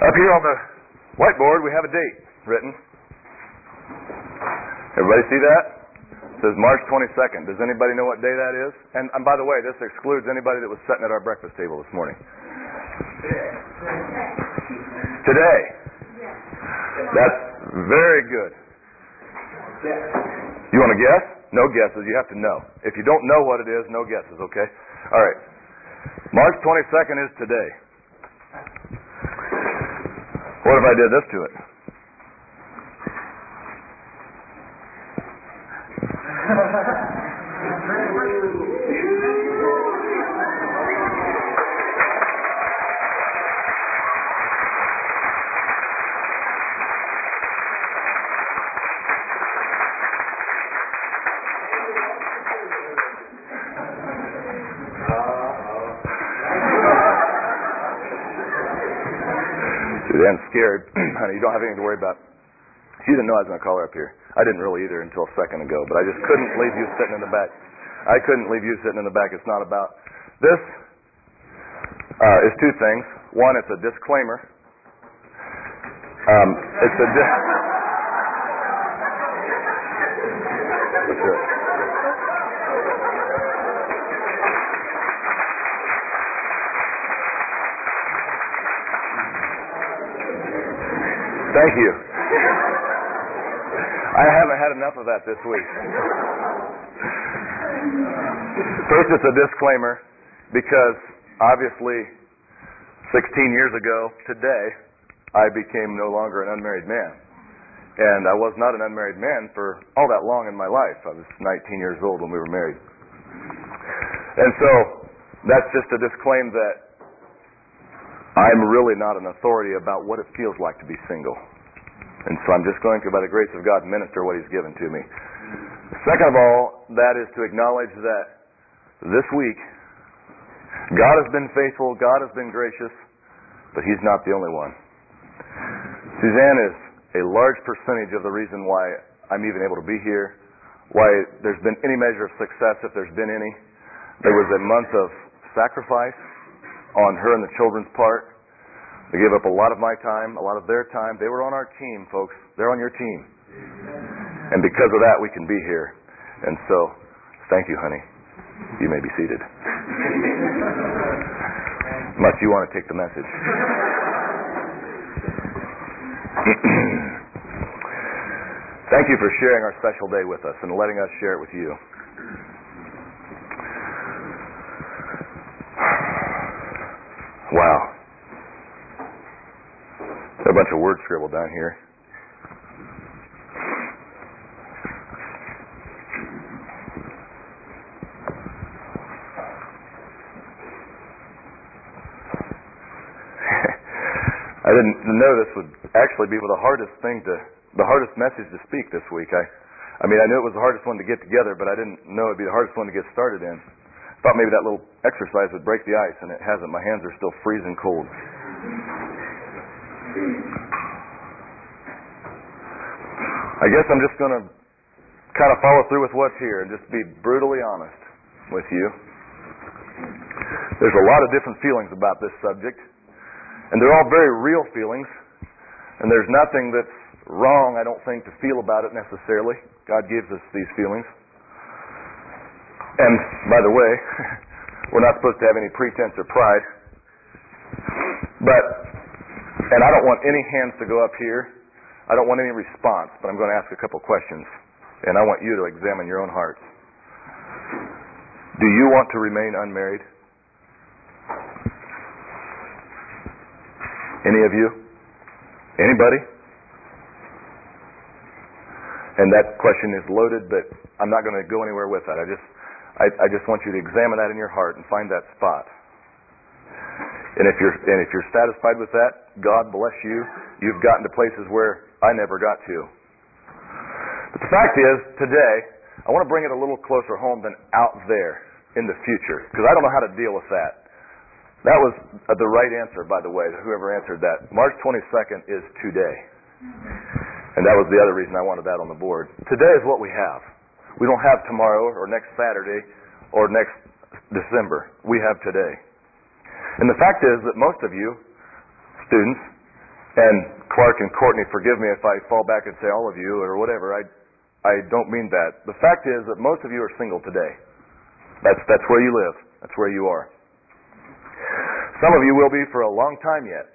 Up here on the whiteboard, we have a date written. Everybody see that? It says March 22nd. Does anybody know what day that is? And, and by the way, this excludes anybody that was sitting at our breakfast table this morning. Today. That's very good. You want to guess? No guesses. You have to know. If you don't know what it is, no guesses, okay? All right. March 22nd is today. What if I did this to it? I'm scared. Honey, you don't have anything to worry about. She didn't know I was going to call her up here. I didn't really either until a second ago, but I just couldn't leave you sitting in the back. I couldn't leave you sitting in the back. It's not about. This uh, is two things. One, it's a disclaimer. Um, it's a. Di- Thank you. I haven't had enough of that this week. First, it's a disclaimer because obviously 16 years ago today, I became no longer an unmarried man. And I was not an unmarried man for all that long in my life. I was 19 years old when we were married. And so that's just to disclaim that I'm really not an authority about what it feels like to be single. And so I'm just going to, by the grace of God, minister what He's given to me. Second of all, that is to acknowledge that this week, God has been faithful, God has been gracious, but He's not the only one. Suzanne is a large percentage of the reason why I'm even able to be here, why there's been any measure of success, if there's been any. There was a month of sacrifice on her and the children's part. They gave up a lot of my time, a lot of their time. They were on our team, folks. They're on your team. And because of that, we can be here. And so, thank you, honey. You may be seated. Unless you want to take the message. thank you for sharing our special day with us and letting us share it with you. Wow. a bunch of words scribbled down here. I didn't know this would actually be the hardest thing to, the hardest message to speak this week. I, I mean, I knew it was the hardest one to get together, but I didn't know it'd be the hardest one to get started in. Thought maybe that little exercise would break the ice, and it hasn't. My hands are still freezing cold. I guess I'm just going to kind of follow through with what's here and just be brutally honest with you. There's a lot of different feelings about this subject, and they're all very real feelings, and there's nothing that's wrong, I don't think, to feel about it necessarily. God gives us these feelings. And by the way, we're not supposed to have any pretense or pride. But, and I don't want any hands to go up here. I don't want any response, but I'm going to ask a couple questions. And I want you to examine your own hearts. Do you want to remain unmarried? Any of you? Anybody? And that question is loaded, but I'm not going to go anywhere with that. I just I, I just want you to examine that in your heart and find that spot. And if you're and if you're satisfied with that, God bless you. You've gotten to places where I never got to. But the fact is, today, I want to bring it a little closer home than out there in the future, because I don't know how to deal with that. That was uh, the right answer, by the way, whoever answered that. March 22nd is today. And that was the other reason I wanted that on the board. Today is what we have. We don't have tomorrow or next Saturday or next December. We have today. And the fact is that most of you, students, And Clark and Courtney, forgive me if I fall back and say all of you or whatever. I, I don't mean that. The fact is that most of you are single today. That's, that's where you live. That's where you are. Some of you will be for a long time yet.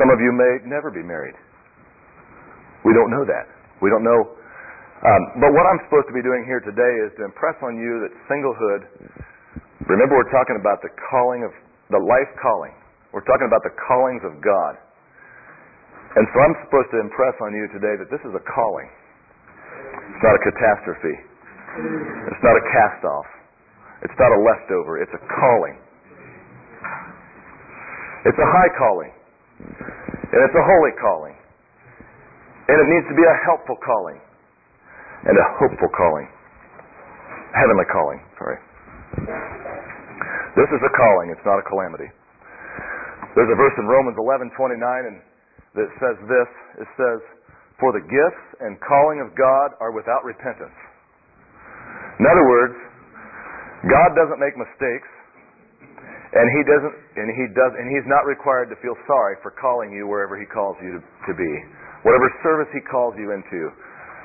Some of you may never be married. We don't know that. We don't know. Um, but what I'm supposed to be doing here today is to impress on you that singlehood, remember we're talking about the calling of, the life calling. We're talking about the callings of God. And so I'm supposed to impress on you today that this is a calling. It's not a catastrophe. It's not a cast off. It's not a leftover. It's a calling. It's a high calling. And it's a holy calling. And it needs to be a helpful calling. And a hopeful calling. Heavenly calling, sorry. This is a calling, it's not a calamity. There's a verse in Romans 11:29 and that says this. It says, "For the gifts and calling of God are without repentance." In other words, God doesn't make mistakes. And he doesn't, and he does, and he's not required to feel sorry for calling you wherever he calls you to, to be, whatever service he calls you into.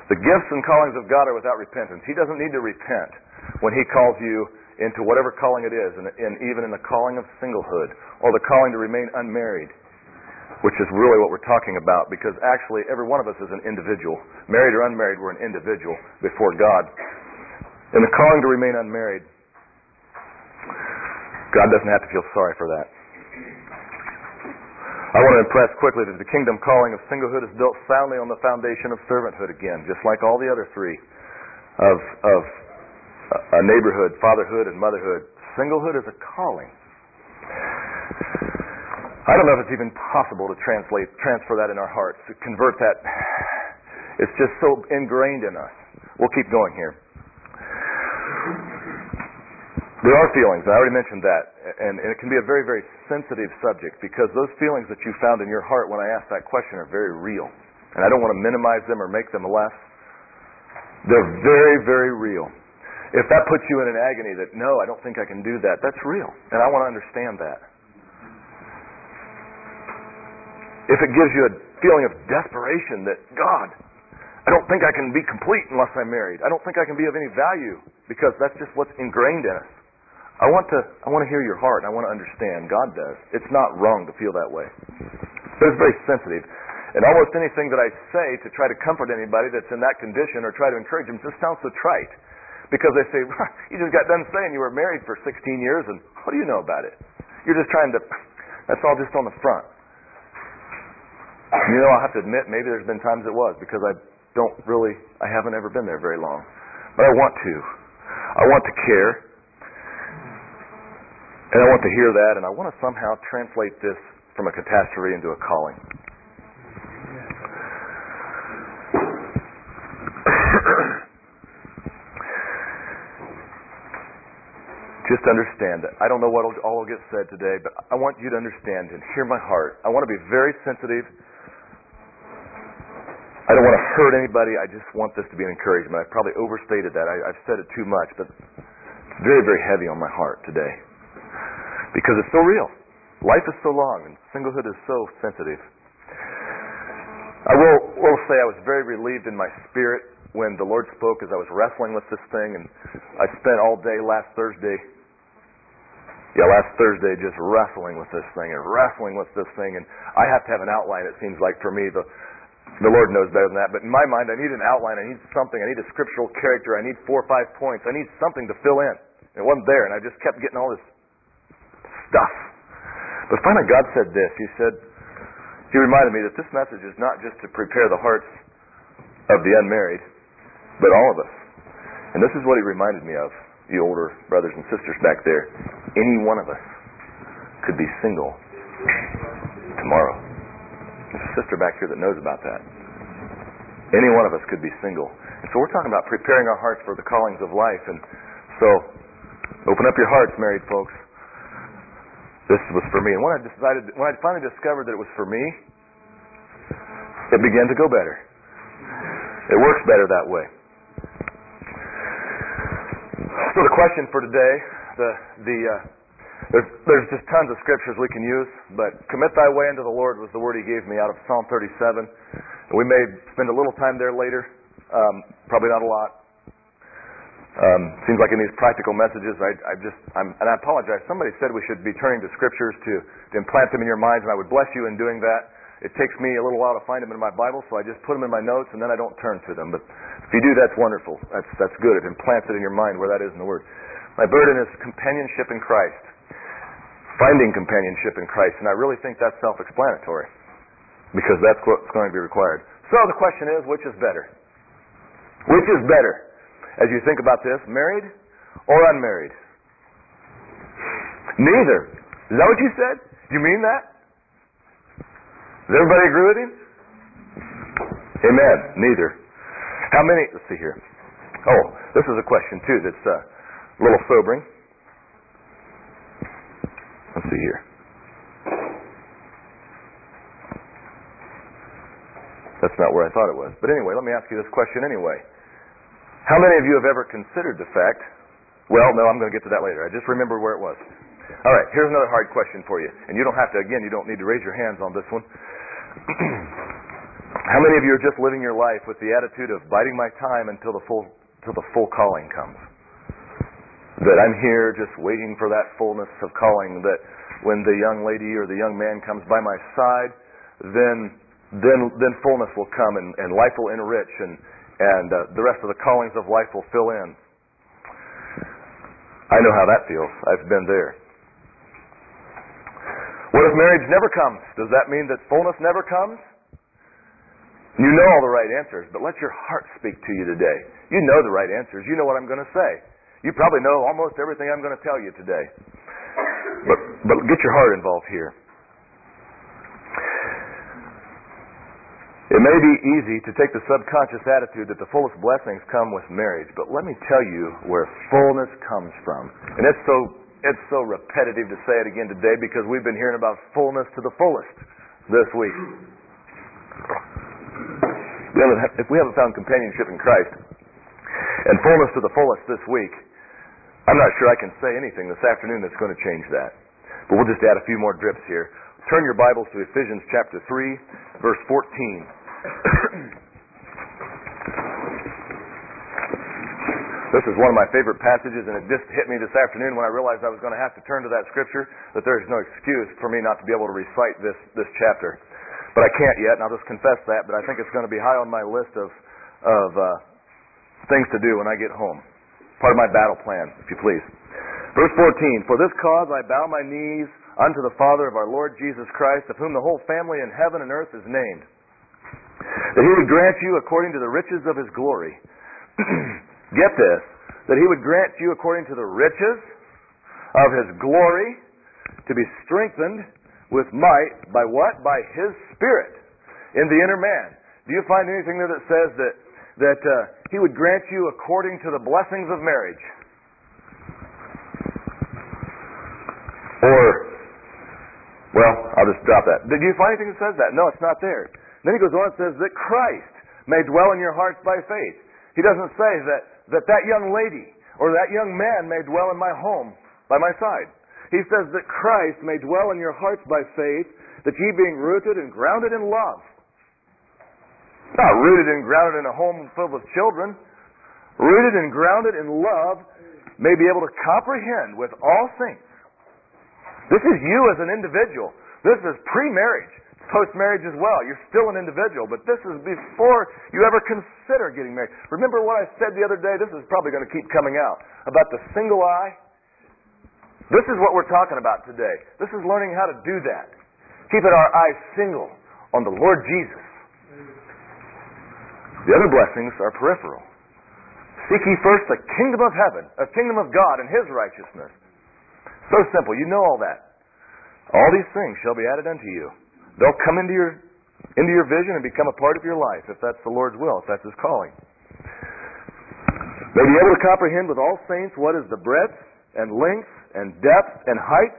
The gifts and callings of God are without repentance. He doesn't need to repent when he calls you into whatever calling it is, and, and even in the calling of singlehood or the calling to remain unmarried, which is really what we're talking about. Because actually, every one of us is an individual, married or unmarried, we're an individual before God. In the calling to remain unmarried, God doesn't have to feel sorry for that. I want to impress quickly that the kingdom calling of singlehood is built soundly on the foundation of servanthood again, just like all the other three of, of a neighborhood, fatherhood, and motherhood. Singlehood is a calling. I don't know if it's even possible to translate, transfer that in our hearts, to convert that. It's just so ingrained in us. We'll keep going here. There are feelings. I already mentioned that. And, and, it can be a very, very sensitive subject because those feelings that you found in your heart when I asked that question are very real. And I don't want to minimize them or make them less. They're very, very real. If that puts you in an agony that, no, I don't think I can do that, that's real. And I want to understand that. If it gives you a feeling of desperation that, God, I don't think I can be complete unless I'm married. I don't think I can be of any value because that's just what's ingrained in us. I want to I want to hear your heart. I want to understand. God does. It's not wrong to feel that way. But it's very sensitive. And almost anything that I say to try to comfort anybody that's in that condition or try to encourage them just sounds so trite. Because they say, you just got done saying you were married for 16 years and what do you know about it? You're just trying to, that's all just on the front. You know, I'll have to admit, maybe there's been times it was because I don't really, I haven't ever been there very long. But I want to. I want to care. And I want to hear that, and I want to somehow translate this from a catastrophe into a calling. Just understand that. I don't know what all will get said today, but I want you to understand and hear my heart. I want to be very sensitive. I don't want to hurt anybody. I just want this to be an encouragement. I've probably overstated that. I, have said it too much, but it's very, very heavy on my heart today because it's so real. Life is so long, and singlehood is so sensitive. I will, will say I was very relieved in my spirit when the Lord spoke as I was wrestling with this thing, and I spent all day last Thursday, yeah, last Thursday just wrestling with this thing and wrestling with this thing, and I have to have an outline. It seems like for me, the the Lord knows better than that. But in my mind, I need an outline. I need something. I need a scriptural character. I need four or five points. I need something to fill in. It wasn't there, and I just kept getting all this stuff. But finally, God said this. He said, He reminded me that this message is not just to prepare the hearts of the unmarried, but all of us. And this is what He reminded me of, the older brothers and sisters back there. Any one of us could be single tomorrow. There's a sister back here that knows about that. Any one of us could be single. And so we're talking about preparing our hearts for the callings of life. And so open up your hearts, married folks. This was for me. And when I decided, when I finally discovered that it was for me, it began to go better. It works better that way. So the question for today, the the uh, There's, there's just tons of scriptures we can use, but commit thy way unto the Lord was the word he gave me out of Psalm 37. And we may spend a little time there later, um, probably not a lot. Um, seems like in these practical messages, I, I just, I'm, and I apologize. Somebody said we should be turning to scriptures to, to implant them in your minds, and I would bless you in doing that. It takes me a little while to find them in my Bible, so I just put them in my notes, and then I don't turn to them. But if you do, that's wonderful. That's that's good. It implants it in your mind where that is in the Word. My burden is companionship in Christ finding companionship in Christ. And I really think that's self explanatory because that's what's going to be required. So the question is which is better? Which is better? As you think about this, married or unmarried? Neither. Is that what you said? Do you mean that? Does everybody agree with him? Amen. Neither. How many? Let's see here. Oh, this is a question too that's uh, a little sobering. Let's see here. That's not where I thought it was. But anyway, let me ask you this question anyway. How many of you have ever considered the fact? Well, no, I'm going to get to that later. I just remember where it was. All right, here's another hard question for you. And you don't have to, again, you don't need to raise your hands on this one. How many of you are just living your life with the attitude of biding my time until the full, until the full calling comes? that I'm here just waiting for that fullness of calling, that when the young lady or the young man comes by my side, then then then fullness will come and, and life will enrich and and uh, the rest of the callings of life will fill in. I know how that feels. I've been there. What if marriage never comes? Does that mean that fullness never comes? You know all the right answers, but let your heart speak to you today. You know the right answers. You know what I'm going to say. You probably know almost everything I'm going to tell you today. But, but get your heart involved here. It may be easy to take the subconscious attitude that the fullest blessings come with marriage, but let me tell you where fullness comes from. And it's so it's so repetitive to say it again today because we've been hearing about fullness to the fullest this week. If we haven't found companionship in Christ and fullness to the fullest this week, I'm not sure I can say anything this afternoon that's going to change that. But we'll just add a few more drips here. Turn your Bibles to Ephesians chapter 3, verse 14. this is one of my favorite passages, and it just hit me this afternoon when I realized I was going to have to turn to that scripture, that there's no excuse for me not to be able to recite this, this chapter. But I can't yet, and I'll just confess that, but I think it's going to be high on my list of, of uh, things to do when I get home. Part of my battle plan, if you please. Verse 14 For this cause I bow my knees unto the Father of our Lord Jesus Christ, of whom the whole family in heaven and earth is named, that he would grant you according to the riches of his glory. Get this, that he would grant you according to the riches of his glory to be strengthened with might by what? By his Spirit in the inner man. Do you find anything there that says that that uh, He would grant you according to the blessings of marriage. Or, well, I'll just drop that. Did you find anything that says that? No, it's not there. Then he goes on and says that Christ may dwell in your hearts by faith. He doesn't say that, that that young lady or that young man may dwell in my home by my side. He says that Christ may dwell in your hearts by faith, that ye being rooted and grounded in love not rooted and grounded in a home filled with children. Rooted and grounded in love may be able to comprehend with all things. This is you as an individual. This is pre-marriage. Post-marriage as well. You're still an individual, but this is before you ever consider getting married. Remember what I said the other day? This is probably going to keep coming out about the single eye. This is what we're talking about today. This is learning how to do that. Keeping our eyes single on the Lord Jesus the other blessings are peripheral. Seek ye first the kingdom of heaven, a kingdom of God and his righteousness. So simple. You know all that. All these things shall be added unto you. They'll come into your into your vision and become a part of your life if that's the Lord's will, if that's his calling. May be able to comprehend with all saints what is the breadth and length and depth and height,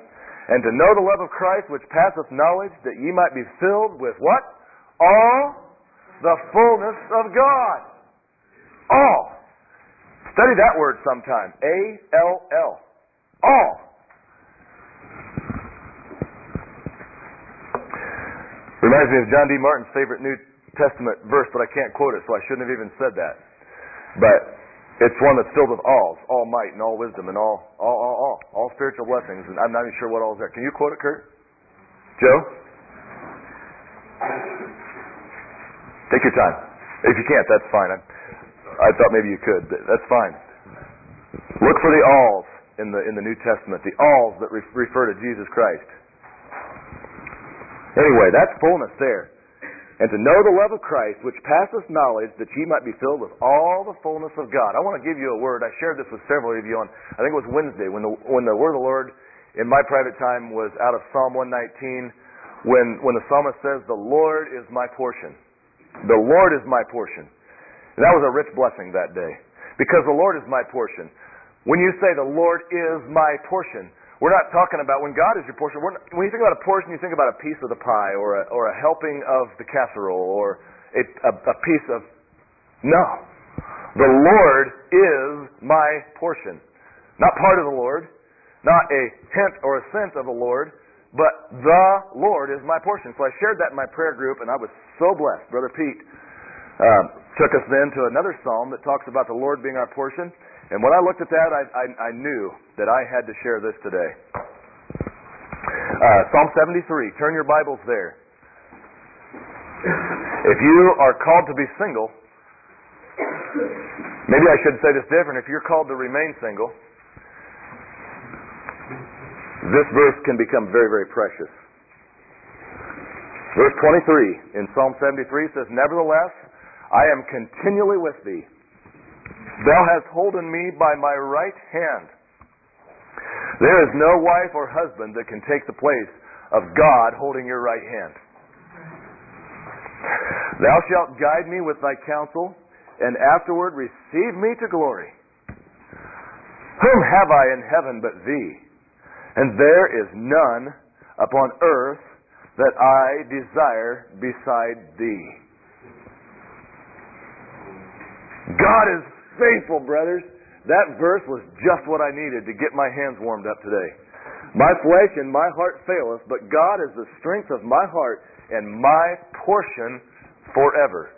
and to know the love of Christ which passeth knowledge, that ye might be filled with what? All the fullness of God. All. Study that word sometime. A L L. All. Reminds me of John D. Martin's favorite New Testament verse, but I can't quote it, so I shouldn't have even said that. But it's one that's filled with alls, all might and all wisdom and all, all, all, all, all spiritual blessings. And I'm not even sure what all is there. Can you quote it, Kurt? Joe? Take your time. If you can't, that's fine. I, I thought maybe you could. That's fine. Look for the alls in the in the New Testament, the alls that re- refer to Jesus Christ. Anyway, that's fullness there. And to know the love of Christ, which passeth knowledge, that ye might be filled with all the fullness of God. I want to give you a word. I shared this with several of you on, I think it was Wednesday, when the, when the word of the Lord in my private time was out of Psalm 119, when, when the psalmist says, The Lord is my portion. The Lord is my portion. And that was a rich blessing that day. Because the Lord is my portion. When you say the Lord is my portion, we're not talking about when God is your portion. Not, when you think about a portion, you think about a piece of the pie or a, or a helping of the casserole or a, a, a piece of. No. The Lord is my portion. Not part of the Lord, not a hint or a scent of the Lord, but the Lord is my portion. So I shared that in my prayer group, and I was so blessed. Brother Pete um, took us then to another psalm that talks about the Lord being our portion. And when I looked at that, I, I, I knew that I had to share this today. Uh, Psalm 73. Turn your Bibles there. If you are called to be single, maybe I should say this different. If you're called to remain single, this verse can become very, very precious. Verse 23 in Psalm 73 says, Nevertheless, I am continually with thee. Thou hast holden me by my right hand. There is no wife or husband that can take the place of God holding your right hand. Thou shalt guide me with thy counsel, and afterward receive me to glory. Whom have I in heaven but thee? And there is none upon earth that I desire beside thee. God is faithful, brothers. That verse was just what I needed to get my hands warmed up today. My flesh and my heart faileth, but God is the strength of my heart and my portion forever.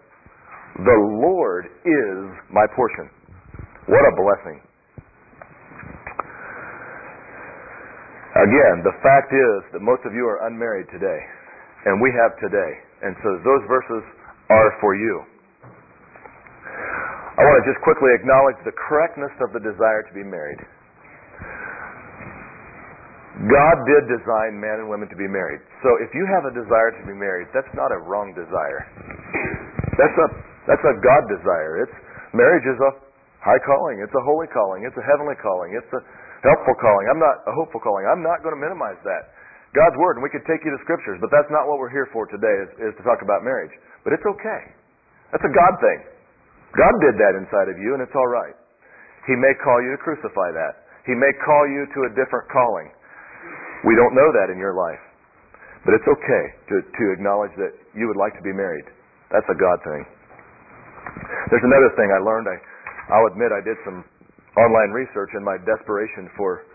The Lord is my portion. What a blessing. Again, the fact is that most of you are unmarried today, and we have today. And so those verses are for you. I want to just quickly acknowledge the correctness of the desire to be married. God did design men and women to be married. So if you have a desire to be married, that's not a wrong desire. That's a that's a God desire. It's marriage is a high calling. It's a holy calling. It's a heavenly calling. It's a helpful calling. I'm not a hopeful calling. I'm not going to minimize that. God's word, and we could take you to scriptures, but that's not what we're here for today. Is, is to talk about marriage. But it's okay. That's a God thing. God did that inside of you, and it's all right. He may call you to crucify that. He may call you to a different calling. We don't know that in your life. But it's okay to, to acknowledge that you would like to be married. That's a God thing. There's another thing I learned. I, I'll admit I did some online research in my desperation for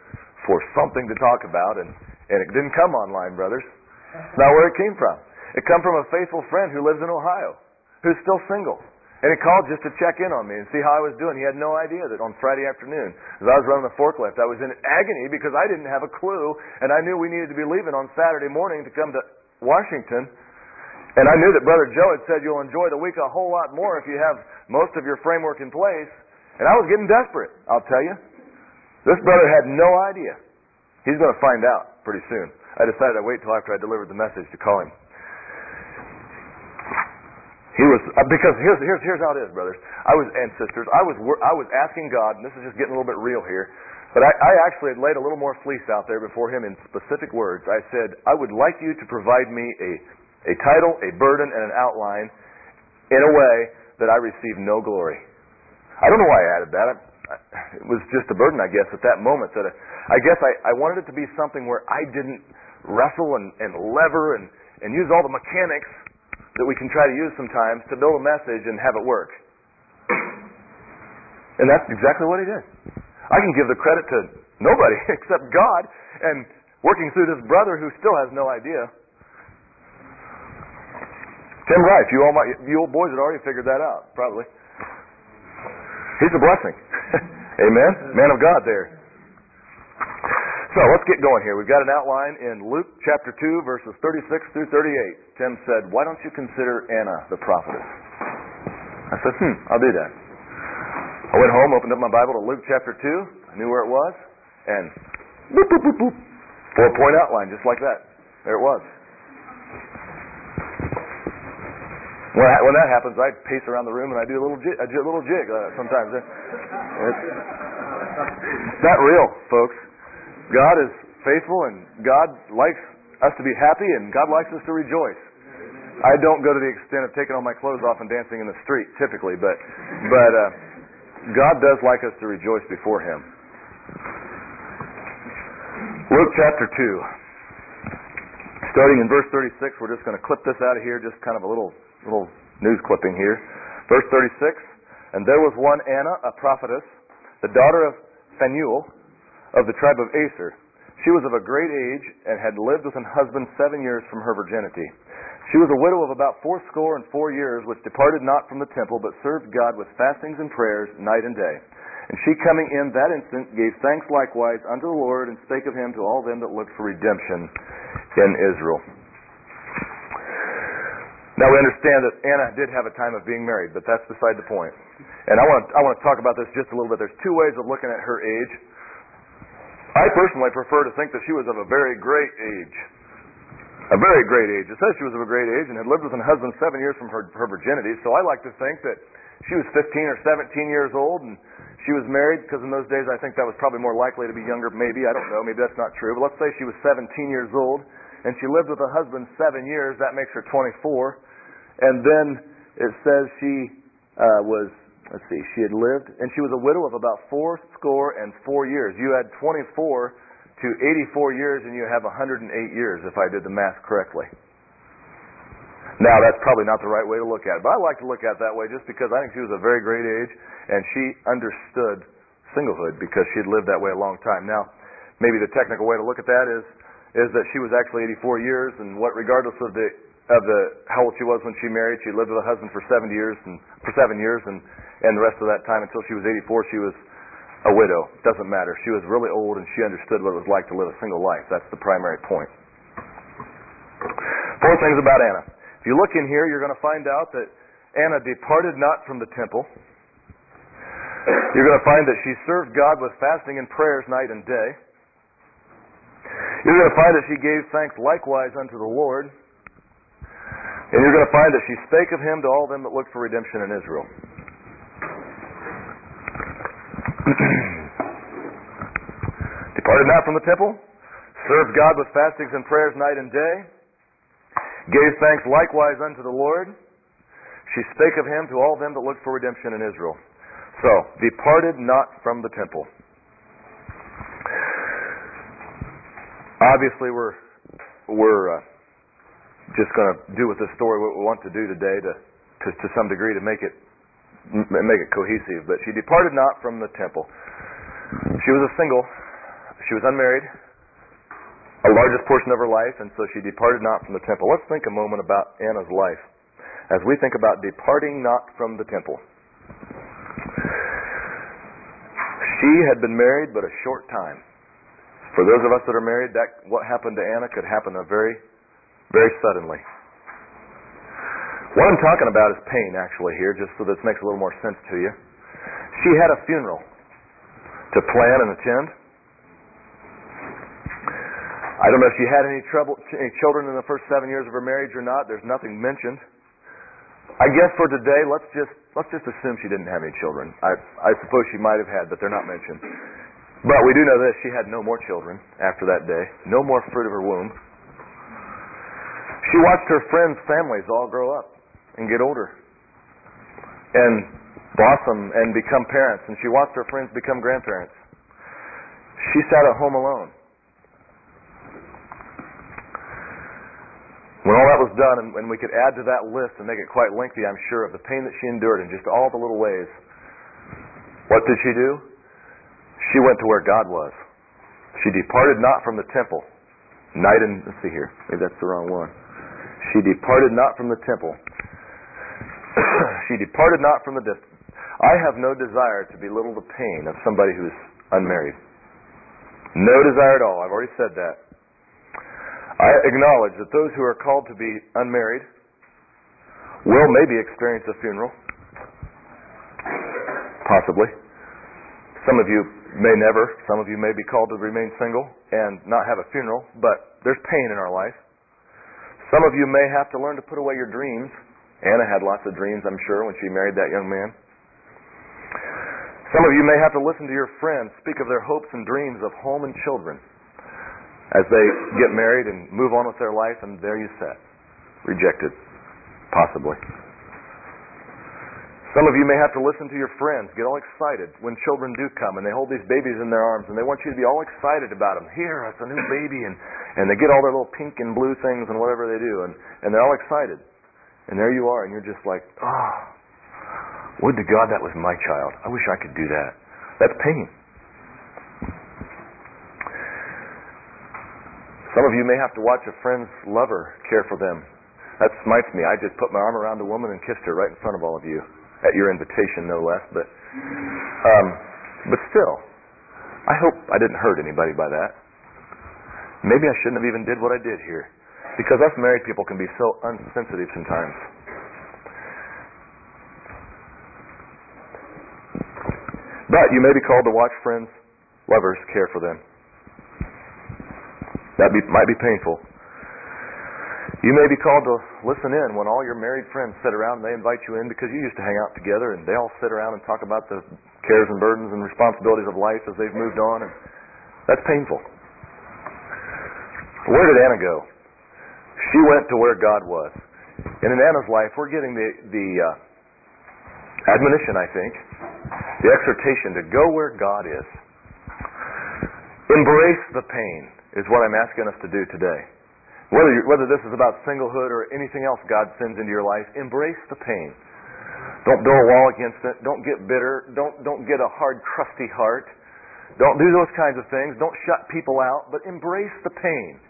for something to talk about, and, and it didn't come online, brothers. It's not where it came from. It come from a faithful friend who lives in Ohio, who's still single. And he called just to check in on me and see how I was doing. He had no idea that on Friday afternoon, as I was running the forklift, I was in agony because I didn't have a clue, and I knew we needed to be leaving on Saturday morning to come to Washington. And I knew that Brother Joe had said you'll enjoy the week a whole lot more if you have most of your framework in place. And I was getting desperate, I'll tell you. This brother had no idea. He's going to find out pretty soon. I decided I'd wait till after I delivered the message to call him. He was uh, because here's here's here's how it is, brothers. I was and sisters. I was I was asking God, and this is just getting a little bit real here. But I, I actually had laid a little more fleece out there before him in specific words. I said, I would like you to provide me a a title, a burden, and an outline in a way that I receive no glory. I don't know why I added that. I, I, it was just a burden, I guess, at that moment. That I, I guess I, I wanted it to be something where I didn't wrestle and, and lever and, and use all the mechanics that we can try to use sometimes to build a message and have it work. And that's exactly what he did. I can give the credit to nobody except God and working through this brother who still has no idea. Tim Rice, you all my, you old boys had already figured that out, probably. He's a blessing. Amen. Man of God there. So let's get going here. We've got an outline in Luke chapter 2, verses 36 through 38. Tim said, Why don't you consider Anna the prophetess? I said, Hmm, I'll do that. I went home, opened up my Bible to Luke chapter 2. I knew where it was, and boop, boop, boop, boop. Four point outline, just like that. There it was. When, I, when that happens, I pace around the room and I do a little jig, a little jig uh, sometimes. It's not real, folks. God is faithful and God likes us to be happy and God likes us to rejoice. I don't go to the extent of taking all my clothes off and dancing in the street typically, but but uh, God does like us to rejoice before Him. Luke chapter two, starting in verse 36. We're just going to clip this out of here, just kind of a little little news clipping here. Verse 36, and there was one Anna, a prophetess, the daughter of Phanuel of the tribe of Aser. She was of a great age and had lived with an husband seven years from her virginity. She was a widow of about fourscore and four years, which departed not from the temple, but served God with fastings and prayers night and day. And she coming in that instant gave thanks likewise unto the Lord, and spake of him to all them that looked for redemption in Israel. Now we understand that Anna did have a time of being married, but that's beside the point. And I want to, I want to talk about this just a little bit. There's two ways of looking at her age. I personally prefer to think that she was of a very great age. A very great age. It says she was of a great age and had lived with her husband seven years from her, her virginity. So I like to think that she was 15 or 17 years old and she was married because in those days I think that was probably more likely to be younger. Maybe I don't know. Maybe that's not true. But let's say she was 17 years old and she lived with a husband seven years. That makes her 24. And then it says she uh, was, let's see, she had lived, and she was a widow of about four score and four years. You had 24 to 84 years, and you have 108 years, if I did the math correctly. Now, that's probably not the right way to look at it, but I like to look at it that way just because I think she was a very great age, and she understood singlehood because she had lived that way a long time. Now, maybe the technical way to look at that is is that she was actually 84 years, and what, regardless of the of the how old she was when she married, she lived with a husband for 70 years and for seven years, and and the rest of that time until she was 84, she was a widow. Doesn't matter. She was really old, and she understood what it was like to live a single life. That's the primary point. Four things about Anna. If you look in here, you're going to find out that Anna departed not from the temple. You're going to find that she served God with fasting and prayers night and day. You're going to find that she gave thanks likewise unto the Lord. And you're going to find that she spake of him to all them that looked for redemption in Israel. Departed not from the temple, served God with fastings and prayers night and day, gave thanks likewise unto the Lord. She spake of him to all them that looked for redemption in Israel. So, departed not from the temple. Obviously, we're we're uh, just going to do with this story what we want to do today to, to to some degree to make it make it cohesive. But she departed not from the temple. She was a single. She was unmarried. A largest portion of her life, and so she departed not from the temple. Let's think a moment about Anna's life as we think about departing not from the temple. She had been married but a short time. For those of us that are married, that what happened to Anna could happen very, very suddenly. What I'm talking about is pain, actually, here, just so this makes a little more sense to you. She had a funeral to plan and attend. I don't know if she had any trouble, any children in the first seven years of her marriage or not. There's nothing mentioned. I guess for today, let's just let's just assume she didn't have any children. I I suppose she might have had, but they're not mentioned. But we do know this she had no more children after that day, no more fruit of her womb. She watched her friends' families all grow up and get older and blossom and become parents, and she watched her friends become grandparents. She sat at home alone. When all that was done, and, and we could add to that list and make it quite lengthy, I'm sure, of the pain that she endured in just all the little ways, what did she do? She went to where God was. She departed not from the temple. Night and let's see here. Maybe that's the wrong one. She departed not from the temple. she departed not from the distance. I have no desire to belittle the pain of somebody who's unmarried. No desire at all. I've already said that. I acknowledge that those who are called to be unmarried will maybe experience a funeral. Possibly. Some of you may never. Some of you may be called to remain single and not have a funeral, but there's pain in our life. Some of you may have to learn to put away your dreams. Anna had lots of dreams, I'm sure, when she married that young man. Some of you may have to listen to your friends speak of their hopes and dreams of home and children as they get married and move on with their life, and there you sit, rejected, possibly. Some of you may have to listen to your friends get all excited when children do come and they hold these babies in their arms and they want you to be all excited about them. Here, it's a new baby, and, and they get all their little pink and blue things and whatever they do, and, and they're all excited. And there you are, and you're just like, oh, would to God that was my child. I wish I could do that. That's pain. Some of you may have to watch a friend's lover care for them. That smites me. I just put my arm around a woman and kissed her right in front of all of you, at your invitation, no less. But, um, but still, I hope I didn't hurt anybody by that. Maybe I shouldn't have even did what I did here, because us married people can be so unsensitive sometimes. But you may be called to watch friends, lovers care for them. That be, might be painful. You may be called to listen in when all your married friends sit around and they invite you in because you used to hang out together and they all sit around and talk about the cares and burdens and responsibilities of life as they've moved on and that's painful. Where did Anna go? She went to where God was. And in Anna's life, we're getting the, the uh, admonition, I think, the exhortation to go where God is. Embrace the pain is what I'm asking us to do today. Whether, whether this is about singlehood or anything else God sends into your life, embrace the pain. Don't build a wall against it. Don't get bitter. Don't, don't get a hard, crusty heart. Don't do those kinds of things. Don't shut people out, but embrace the pain.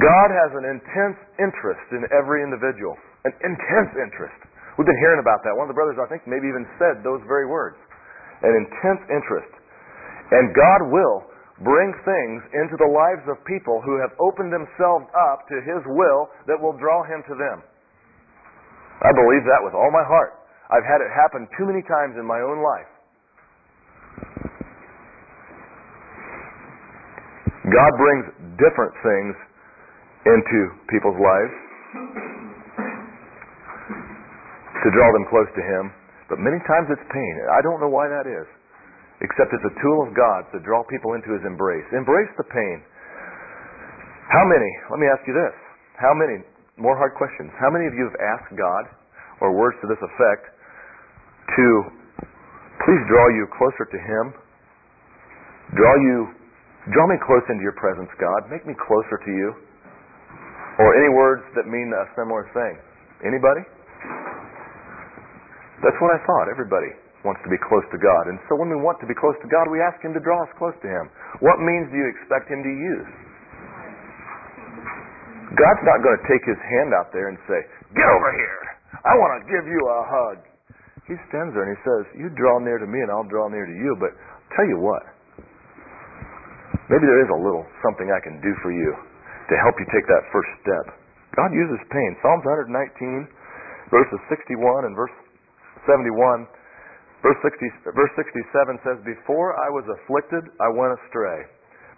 God has an intense interest in every individual, an intense interest. We've been hearing about that. One of the brothers, I think, maybe even said those very words. An intense interest. And God will bring things into the lives of people who have opened themselves up to His will that will draw Him to them. I believe that with all my heart. I've had it happen too many times in my own life. God brings different things into people's lives to draw them close to Him, but many times it's pain. I don't know why that is, except it's a tool of God to draw people into His embrace. Embrace the pain. How many, let me ask you this, how many, more hard questions, how many of you have asked God, or words to this effect, to please draw you closer to Him? Draw you, draw me close into your presence, God. Make me closer to you. Or any words that mean a similar thing. Anybody? That's what I thought. Everybody wants to be close to God. And so when we want to be close to God, we ask Him to draw us close to Him. What means do you expect Him to use? God's not going to take His hand out there and say, Get over here. I want to give you a hug. He stands there and He says, You draw near to me and I'll draw near to you. But tell you what, maybe there is a little something I can do for you to help you take that first step. God uses pain. Psalms 119, verses 61 and verse 71, verse, 60, verse 67 says, Before I was afflicted, I went astray,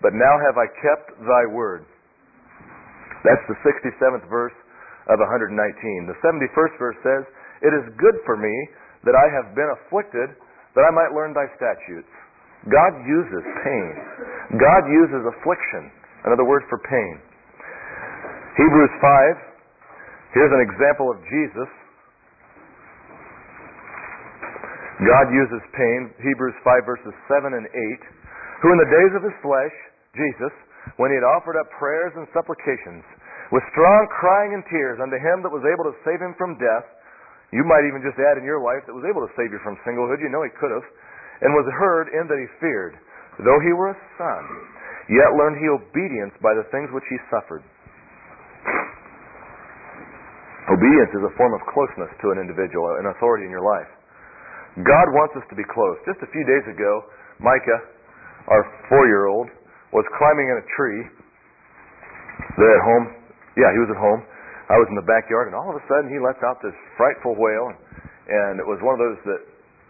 but now have I kept thy word. That's the 67th verse of 119. The 71st verse says, It is good for me that I have been afflicted, that I might learn thy statutes. God uses pain. God uses affliction, another word for pain. Hebrews 5, here's an example of Jesus. God uses pain, Hebrews 5 verses 7 and 8, who in the days of his flesh, Jesus, when he had offered up prayers and supplications, with strong crying and tears unto him that was able to save him from death, you might even just add in your life that was able to save you from singlehood, you know he could have, and was heard in that he feared, though he were a son, yet learned he obedience by the things which he suffered. Obedience is a form of closeness to an individual, an authority in your life. God wants us to be close. Just a few days ago, Micah, our four-year-old, was climbing in a tree. They're at home. Yeah, he was at home. I was in the backyard, and all of a sudden he lets out this frightful wail, and it was one of those that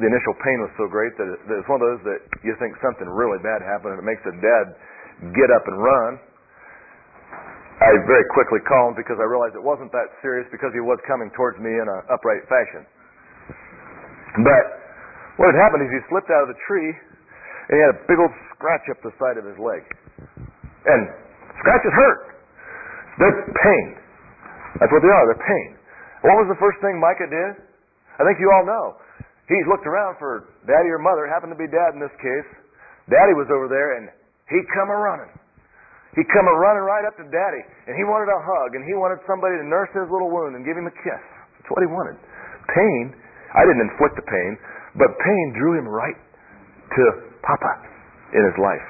the initial pain was so great that, it, that it's one of those that you think something really bad happened, and it makes the dad get up and run. I very quickly calmed because I realized it wasn't that serious because he was coming towards me in an upright fashion. But what had happened is he slipped out of the tree and he had a big old scratch up the side of his leg. And scratches hurt. They're pain. That's what they are. They're pain. What was the first thing Micah did? I think you all know. He looked around for daddy or mother, happened to be dad in this case. Daddy was over there and he come a running. He come running right up to daddy and he wanted a hug and he wanted somebody to nurse his little wound and give him a kiss. That's what he wanted. Pain, I didn't inflict the pain, but pain drew him right to Papa in his life.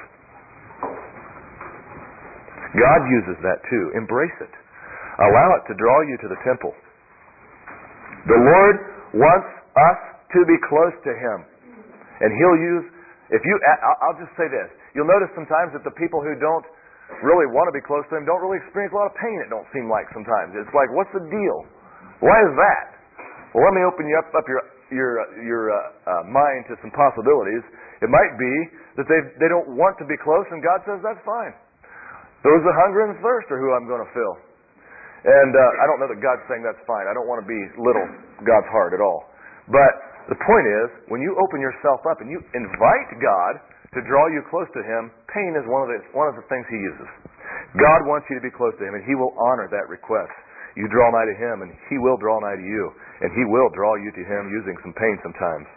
God uses that too. Embrace it. Allow it to draw you to the temple. The Lord wants us to be close to Him. And He'll use, if you, I'll just say this. You'll notice sometimes that the people who don't really want to be close to Him don't really experience a lot of pain, it don't seem like sometimes. It's like, what's the deal? Why is that? Well, let me open you up, up your, your, your uh, uh, mind to some possibilities. It might be that they, they don't want to be close, and God says, that's fine. Those that hunger and thirst are who I'm going to fill. And uh, I don't know that God's saying that's fine. I don't want to be little God's heart at all. But the point is, when you open yourself up and you invite God to draw you close to Him, pain is one of the, one of the things He uses. God wants you to be close to Him, and He will honor that request. You draw nigh to Him, and He will draw nigh to you. And He will draw you to Him using some pain sometimes.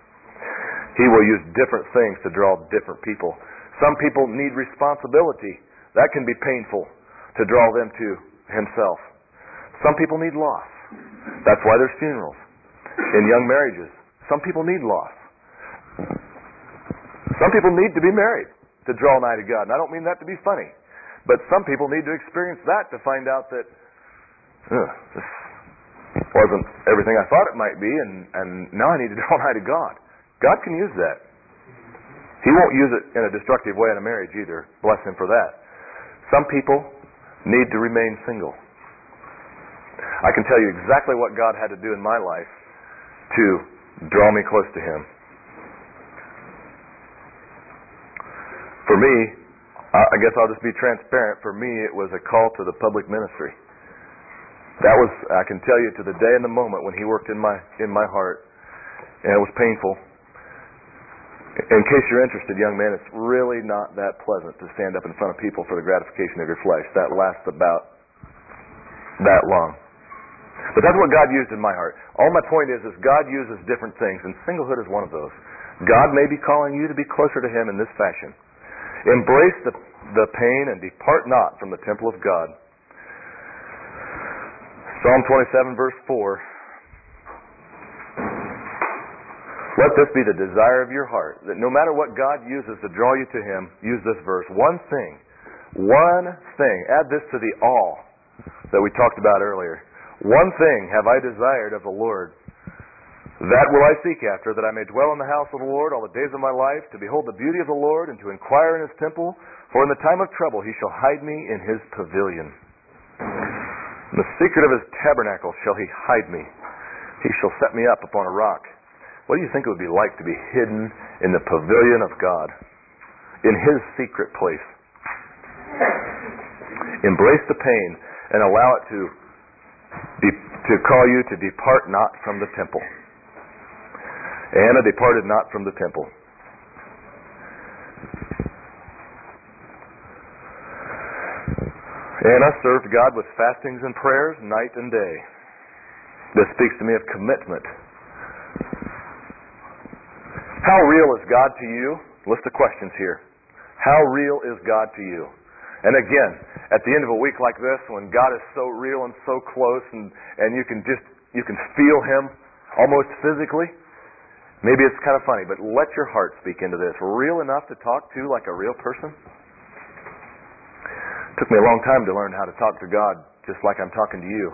He will use different things to draw different people. Some people need responsibility. That can be painful to draw them to Himself. Some people need loss. That's why there's funerals. In young marriages, some people need loss. Some people need to be married to draw nigh to God. And I don't mean that to be funny. But some people need to experience that to find out that this wasn't everything I thought it might be, and, and now I need to draw nigh to God. God can use that. He won't use it in a destructive way in a marriage either. Bless Him for that. Some people need to remain single. I can tell you exactly what God had to do in my life to draw me close to Him. For me, I guess I'll just be transparent. For me, it was a call to the public ministry. That was, I can tell you, to the day and the moment when He worked in my in my heart, and it was painful. In case you're interested, young man, it's really not that pleasant to stand up in front of people for the gratification of your flesh. That lasts about that long. But that's what God used in my heart. All my point is, is God uses different things, and singlehood is one of those. God may be calling you to be closer to Him in this fashion. Embrace the, the pain and depart not from the temple of God. Psalm 27, verse 4. Let this be the desire of your heart, that no matter what God uses to draw you to Him, use this verse. One thing, one thing, add this to the all that we talked about earlier. One thing have I desired of the Lord. That will I seek after, that I may dwell in the house of the Lord all the days of my life, to behold the beauty of the Lord, and to inquire in his temple. For in the time of trouble he shall hide me in his pavilion. In the secret of his tabernacle shall he hide me. He shall set me up upon a rock. What do you think it would be like to be hidden in the pavilion of God? In his secret place. Embrace the pain and allow it to to call you to depart not from the temple. Anna departed not from the temple. Anna served God with fastings and prayers night and day. This speaks to me of commitment. How real is God to you? List of questions here. How real is God to you? And again, at the end of a week like this, when God is so real and so close, and, and you can just you can feel Him almost physically, maybe it's kind of funny, but let your heart speak into this. Real enough to talk to like a real person. It took me a long time to learn how to talk to God just like I'm talking to you.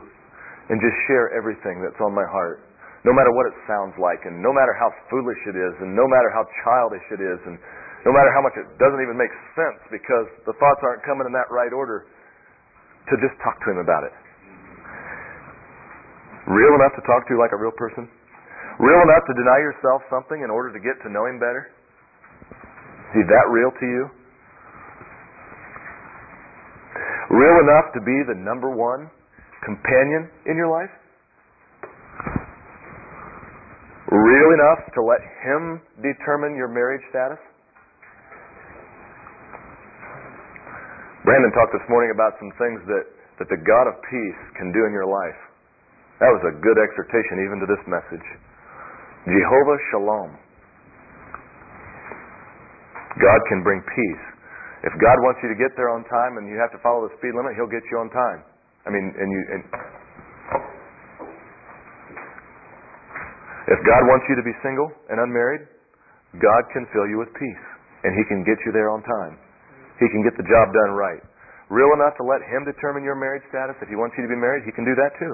and just share everything that's on my heart. No matter what it sounds like, and no matter how foolish it is, and no matter how childish it is, and no matter how much it doesn't even make sense because the thoughts aren't coming in that right order, to just talk to him about it. Real enough to talk to like a real person? Real enough to deny yourself something in order to get to know him better? Is He that real to you? Real enough to be the number one companion in your life? Real enough to let Him determine your marriage status? Brandon talked this morning about some things that, that the God of peace can do in your life. That was a good exhortation even to this message. Jehovah Shalom. God can bring peace. If God wants you to get there on time and you have to follow the speed limit, He'll get you on time. I mean, and you. And if God wants you to be single and unmarried, God can fill you with peace, and He can get you there on time. He can get the job done right. Real enough to let Him determine your marriage status. If He wants you to be married, He can do that too.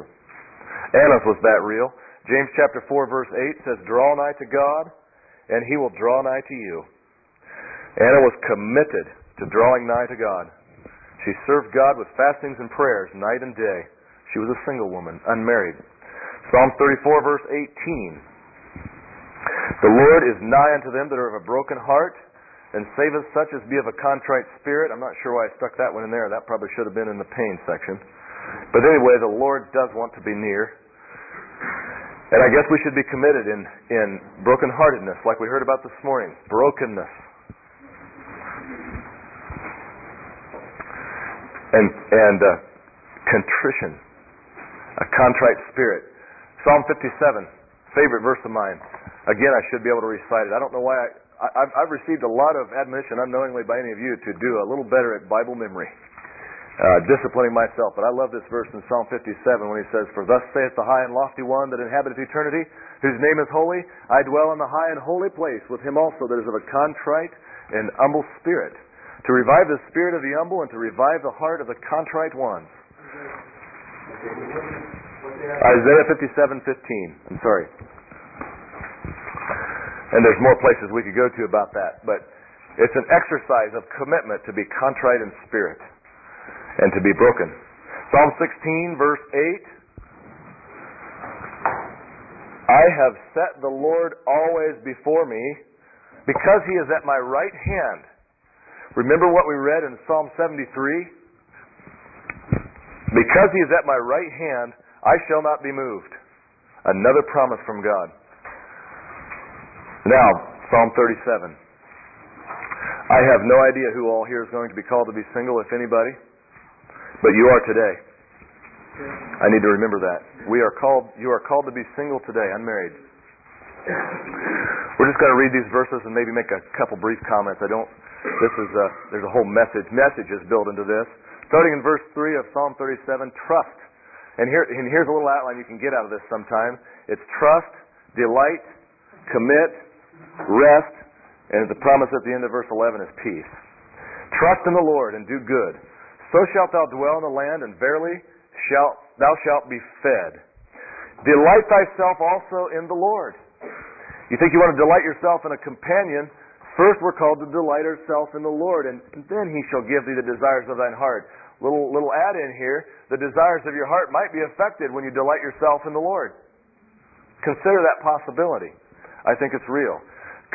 Annas was that real. James chapter 4 verse 8 says, Draw nigh to God, and He will draw nigh to you. Anna was committed to drawing nigh to God. She served God with fastings and prayers night and day. She was a single woman, unmarried. Psalm 34, verse 18. The Lord is nigh unto them that are of a broken heart, and saveth such as be of a contrite spirit. I'm not sure why I stuck that one in there. That probably should have been in the pain section. But anyway, the Lord does want to be near. And I guess we should be committed in, in brokenheartedness, like we heard about this morning. Brokenness. and, and uh, contrition, a contrite spirit. Psalm 57, favorite verse of mine. Again, I should be able to recite it. I don't know why I, I I've, I've received a lot of admonition unknowingly by any of you to do a little better at Bible memory. Uh, disciplining myself. But I love this verse in Psalm 57 when he says, For thus saith the high and lofty one that inhabiteth eternity, whose name is holy. I dwell in the high and holy place with him also that is of a contrite and humble spirit to revive the spirit of the humble and to revive the heart of the contrite ones. Isaiah 57:15. I'm sorry. And there's more places we could go to about that, but it's an exercise of commitment to be contrite in spirit and to be broken. Psalm 16 verse 8 I have set the Lord always before me because he is at my right hand Remember what we read in Psalm 73? Because he is at my right hand, I shall not be moved. Another promise from God. Now, Psalm 37. I have no idea who all here is going to be called to be single, if anybody, but you are today. I need to remember that. We are called, you are called to be single today, unmarried. We're just going to read these verses and maybe make a couple brief comments. I don't this is a, there's a whole message, messages built into this. Starting in verse 3 of Psalm 37, trust. And, here, and here's a little outline you can get out of this sometime. It's trust, delight, commit, rest, and the promise at the end of verse 11 is peace. Trust in the Lord and do good. So shalt thou dwell in the land, and verily shalt, thou shalt be fed. Delight thyself also in the Lord. You think you want to delight yourself in a companion? First, we're called to delight ourselves in the Lord, and then He shall give thee the desires of thine heart. Little little add in here: the desires of your heart might be affected when you delight yourself in the Lord. Consider that possibility. I think it's real.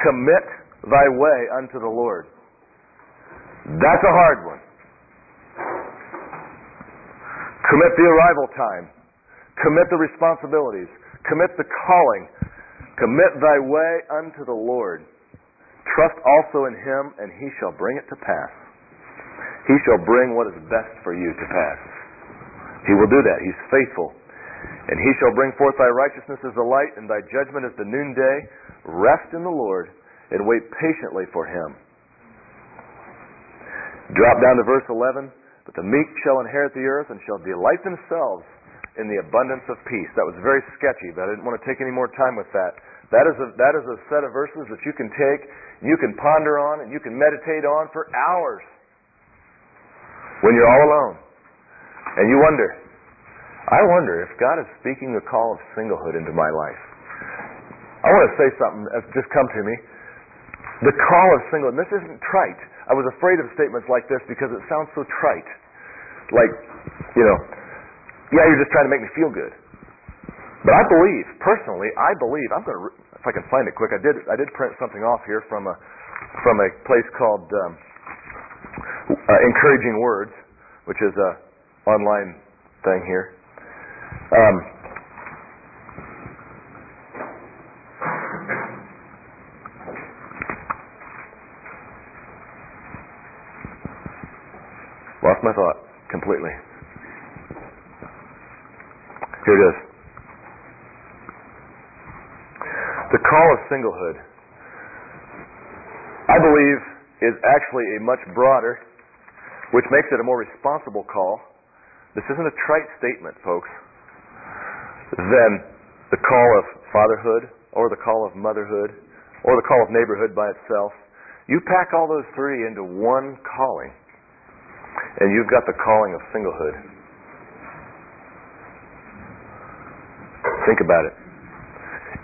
Commit thy way unto the Lord. That's a hard one. Commit the arrival time. Commit the responsibilities. Commit the calling. Commit thy way unto the Lord. Trust also in him, and he shall bring it to pass. He shall bring what is best for you to pass. He will do that. He's faithful. And he shall bring forth thy righteousness as the light, and thy judgment as the noonday. Rest in the Lord, and wait patiently for him. Drop down to verse 11. But the meek shall inherit the earth, and shall delight themselves in the abundance of peace. That was very sketchy, but I didn't want to take any more time with that. That is a, that is a set of verses that you can take you can ponder on and you can meditate on for hours when you're all alone. And you wonder, I wonder if God is speaking the call of singlehood into my life. I want to say something that's just come to me. The call of singlehood, this isn't trite. I was afraid of statements like this because it sounds so trite. Like, you know, yeah, you're just trying to make me feel good. But I believe, personally, I believe, I'm going to, if I can find it quick, I did, I did print something off here from a, from a place called um, uh, Encouraging Words, which is a online thing here. Um, my thought completely. Here it is. The call of singlehood, I believe, is actually a much broader, which makes it a more responsible call. This isn't a trite statement, folks, than the call of fatherhood or the call of motherhood or the call of neighborhood by itself. You pack all those three into one calling, and you've got the calling of singlehood. Think about it.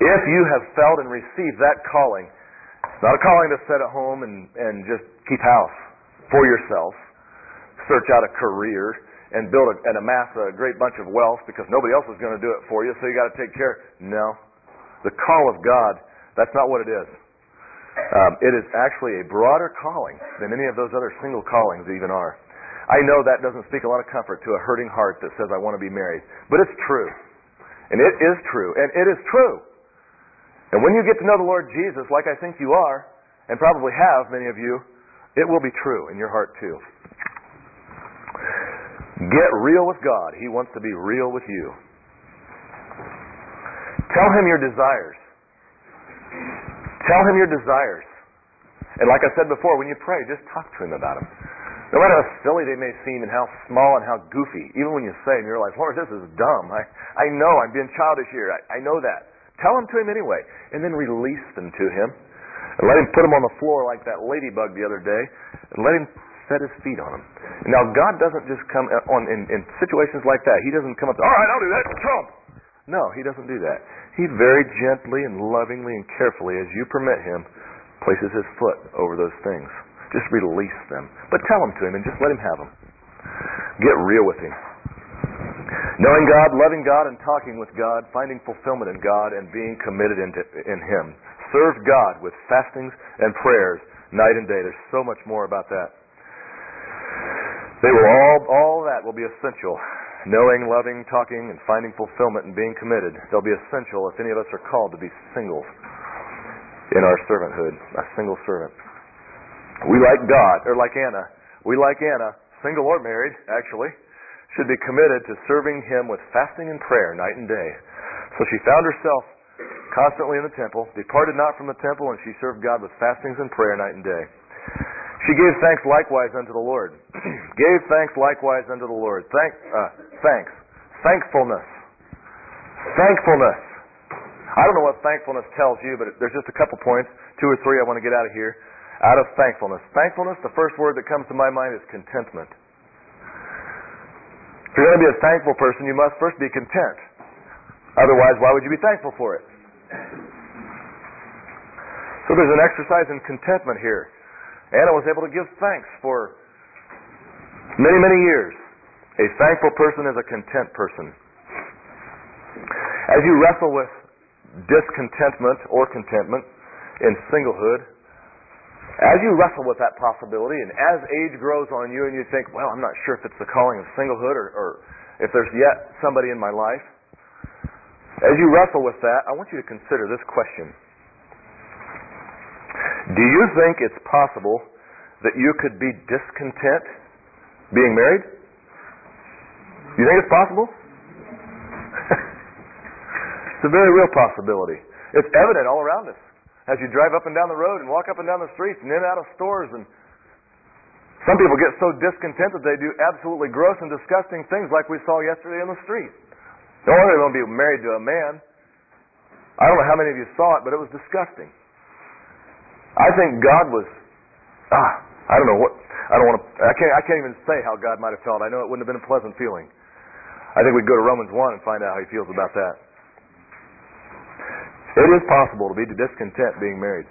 If you have felt and received that calling, it's not a calling to sit at home and, and just keep house for yourself, search out a career, and build a, and amass a great bunch of wealth because nobody else is going to do it for you, so you got to take care. No. The call of God, that's not what it is. Um, it is actually a broader calling than any of those other single callings even are. I know that doesn't speak a lot of comfort to a hurting heart that says, I want to be married. But it's true. And it is true. And it is true. And when you get to know the Lord Jesus, like I think you are, and probably have, many of you, it will be true in your heart too. Get real with God. He wants to be real with you. Tell Him your desires. Tell Him your desires. And like I said before, when you pray, just talk to Him about them. No matter how silly they may seem and how small and how goofy, even when you say in your life, Lord, this is dumb. I, I know I'm being childish here. I, I know that. Tell them to him anyway. And then release them to him. And let him put them on the floor like that ladybug the other day. And let him set his feet on them. Now, God doesn't just come uh, on in, in situations like that. He doesn't come up, to, all right, I'll do that. Trump. No, he doesn't do that. He very gently and lovingly and carefully, as you permit him, places his foot over those things. Just release them. But tell them to him and just let him have them. Get real with him. Knowing God, loving God, and talking with God, finding fulfillment in God, and being committed in Him. Serve God with fastings and prayers night and day. There's so much more about that. They will all, all that will be essential. Knowing, loving, talking, and finding fulfillment and being committed. They'll be essential if any of us are called to be singles in our servanthood, a single servant. We like God, or like Anna, we like Anna, single or married, actually, should be committed to serving Him with fasting and prayer night and day. So she found herself constantly in the temple, departed not from the temple, and she served God with fastings and prayer night and day. She gave thanks likewise unto the Lord. gave thanks likewise unto the Lord. Thank, uh, thanks. Thankfulness. Thankfulness. I don't know what thankfulness tells you, but there's just a couple points, two or three I want to get out of here out of thankfulness. Thankfulness, the first word that comes to my mind is contentment. If you're going to be a thankful person, you must first be content. Otherwise, why would you be thankful for it? So there's an exercise in contentment here. Anna was able to give thanks for many, many years. A thankful person is a content person. As you wrestle with discontentment or contentment in singlehood, as you wrestle with that possibility, and as age grows on you, and you think, well, I'm not sure if it's the calling of singlehood or, or if there's yet somebody in my life, as you wrestle with that, I want you to consider this question. Do you think it's possible that you could be discontent being married? You think it's possible? it's a very real possibility. It's evident all around us as you drive up and down the road and walk up and down the streets and in and out of stores and some people get so discontent that they do absolutely gross and disgusting things like we saw yesterday in the street. No wonder they won't be married to a man. I don't know how many of you saw it, but it was disgusting. I think God was ah, I don't know what I don't want to I can't I can't even say how God might have felt. I know it wouldn't have been a pleasant feeling. I think we'd go to Romans 1 and find out how he feels about that. It is possible to be discontent being married.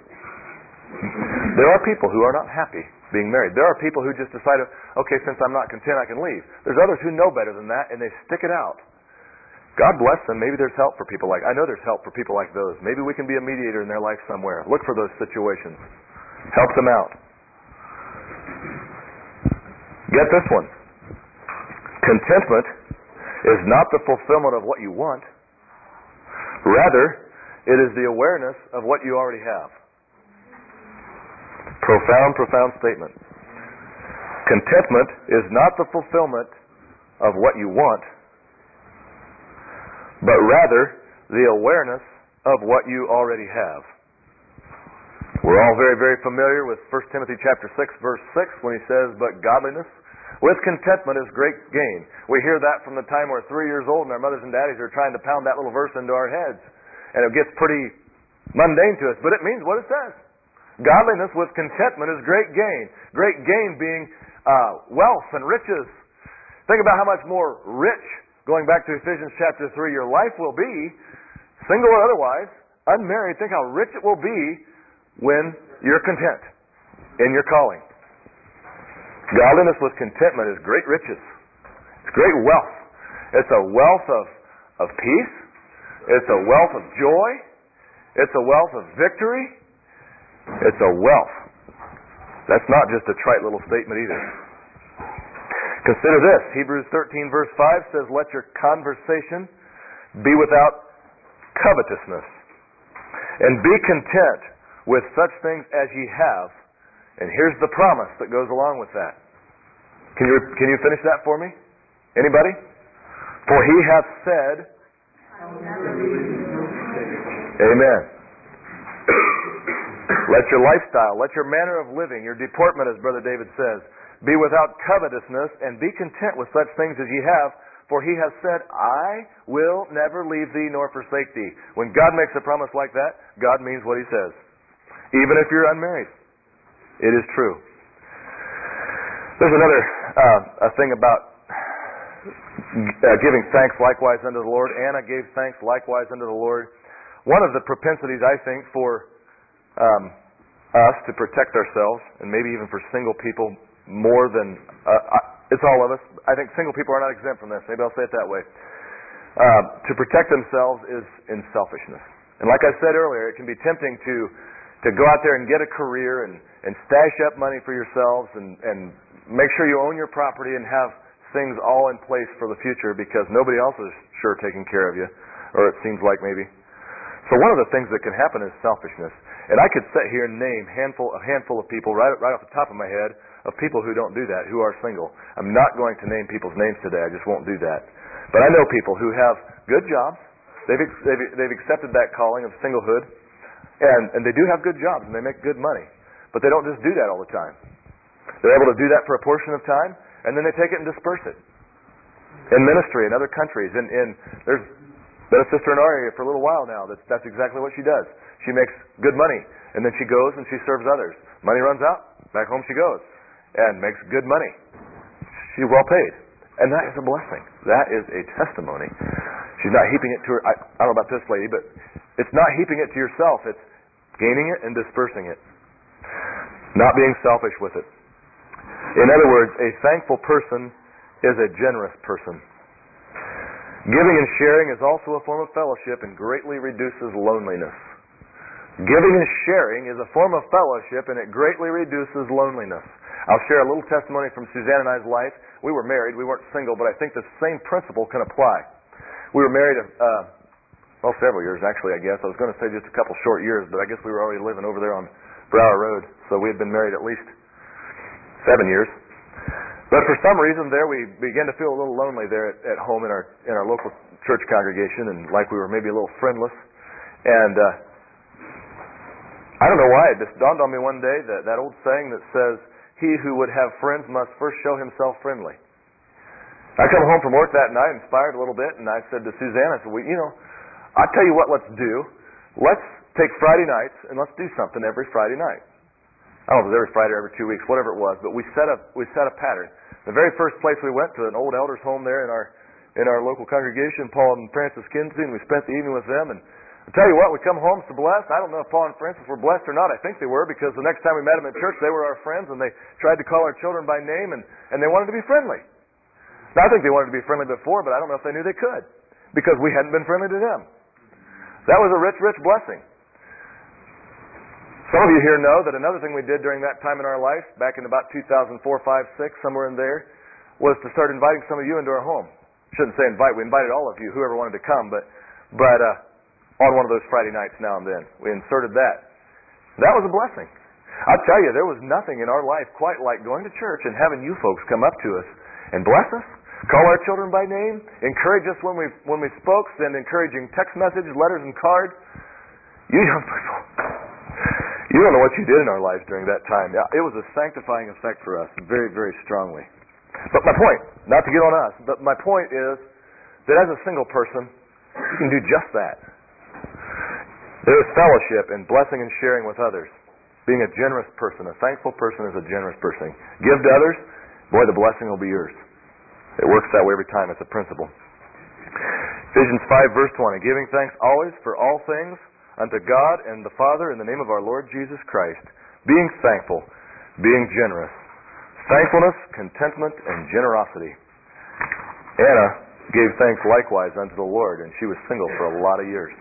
There are people who are not happy being married. There are people who just decide, okay, since I'm not content, I can leave. There's others who know better than that and they stick it out. God bless them. Maybe there's help for people like I know there's help for people like those. Maybe we can be a mediator in their life somewhere. Look for those situations. Help them out. Get this one. Contentment is not the fulfillment of what you want. Rather, it is the awareness of what you already have. Profound, profound statement. Contentment is not the fulfillment of what you want, but rather the awareness of what you already have. We're all very, very familiar with 1 Timothy chapter 6, verse 6, when he says, But godliness with contentment is great gain. We hear that from the time we're three years old and our mothers and daddies are trying to pound that little verse into our heads. And it gets pretty mundane to us, but it means what it says. Godliness with contentment is great gain. Great gain being uh, wealth and riches. Think about how much more rich Going back to Ephesians chapter 3, your life will be, single or otherwise, unmarried. Think how rich it will be when you're content in your calling. Godliness with contentment is great riches. It's great wealth. It's a wealth of, of peace. It's a wealth of joy. It's a wealth of victory. It's a wealth. That's not just a trite little statement either. Consider this. Hebrews 13 verse 5 says, Let your conversation be without covetousness. And be content with such things as ye have. And here's the promise that goes along with that. Can you, can you finish that for me? Anybody? For he hath said, Amen. let your lifestyle, let your manner of living, your deportment, as Brother David says, be without covetousness, and be content with such things as ye have, for he has said, I will never leave thee nor forsake thee. When God makes a promise like that, God means what he says. Even if you're unmarried. It is true. There's another uh, a thing about uh, giving thanks likewise unto the Lord. Anna gave thanks likewise unto the Lord. One of the propensities, I think, for um, us to protect ourselves, and maybe even for single people more than uh, it's all of us. I think single people are not exempt from this. Maybe I'll say it that way. Uh, to protect themselves is in selfishness. And like I said earlier, it can be tempting to to go out there and get a career and, and stash up money for yourselves and, and make sure you own your property and have things all in place for the future because nobody else is sure taking care of you, or it seems like maybe. So one of the things that can happen is selfishness. And I could sit here and name handful, a handful of people right, right off the top of my head of people who don't do that, who are single. I'm not going to name people's names today. I just won't do that. But I know people who have good jobs. They've, they've, they've accepted that calling of singlehood, and, and they do have good jobs, and they make good money. But they don't just do that all the time. They're able to do that for a portion of time, and then they take it and disperse it. In ministry in other countries, and in, there's been a sister in our area for a little while now. That's, that's exactly what she does. She makes good money, and then she goes and she serves others. Money runs out, back home she goes and makes good money. She's well paid. And that is a blessing. That is a testimony. She's not heaping it to her. I, I don't know about this lady, but it's not heaping it to yourself. It's gaining it and dispersing it. Not being selfish with it. In other words, a thankful person is a generous person. Giving and sharing is also a form of fellowship and greatly reduces loneliness. Giving and sharing is a form of fellowship and it greatly reduces loneliness. I'll share a little testimony from Suzanne and I's life. We were married. We weren't single, but I think the same principle can apply. We were married, uh, well, several years actually, I guess. I was going to say just a couple short years, but I guess we were already living over there on Brower Road, so we had been married at least seven years. But for some reason there we began to feel a little lonely there at, at home in our in our local church congregation and like we were maybe a little friendless. And uh I don't know why, it just dawned on me one day that that old saying that says he who would have friends must first show himself friendly. I come home from work that night, inspired a little bit, and I said to Suzanne, I said, well, you know, I'll tell you what let's do. Let's take Friday nights and let's do something every Friday night. I don't know if it was every Friday or every two weeks, whatever it was, but we set up we set a pattern. The very first place we went to an old elders home there in our in our local congregation, Paul and Francis Kinsey, and we spent the evening with them. And I tell you what, we come home so blessed. I don't know if Paul and Francis were blessed or not. I think they were because the next time we met them at church, they were our friends, and they tried to call our children by name, and, and they wanted to be friendly. Now, I think they wanted to be friendly before, but I don't know if they knew they could because we hadn't been friendly to them. That was a rich, rich blessing. Some of you here know that another thing we did during that time in our life, back in about 2004, 5, 6, somewhere in there, was to start inviting some of you into our home. Shouldn't say invite. We invited all of you, whoever wanted to come, but but uh, on one of those Friday nights now and then, we inserted that. That was a blessing. I'll tell you, there was nothing in our life quite like going to church and having you folks come up to us and bless us, call our children by name, encourage us when we when we spoke, send encouraging text messages, letters, and cards. You young people, you don't know what you did in our lives during that time. It was a sanctifying effect for us, very, very strongly. But my point, not to get on us, but my point is that as a single person, you can do just that. There is fellowship and blessing and sharing with others. Being a generous person, a thankful person is a generous person. Give to others, boy, the blessing will be yours. It works that way every time. It's a principle. Ephesians 5, verse 20. Giving thanks always for all things unto God and the Father in the name of our Lord Jesus Christ, being thankful, being generous. Thankfulness, contentment, and generosity. Anna gave thanks likewise unto the Lord, and she was single for a lot of years.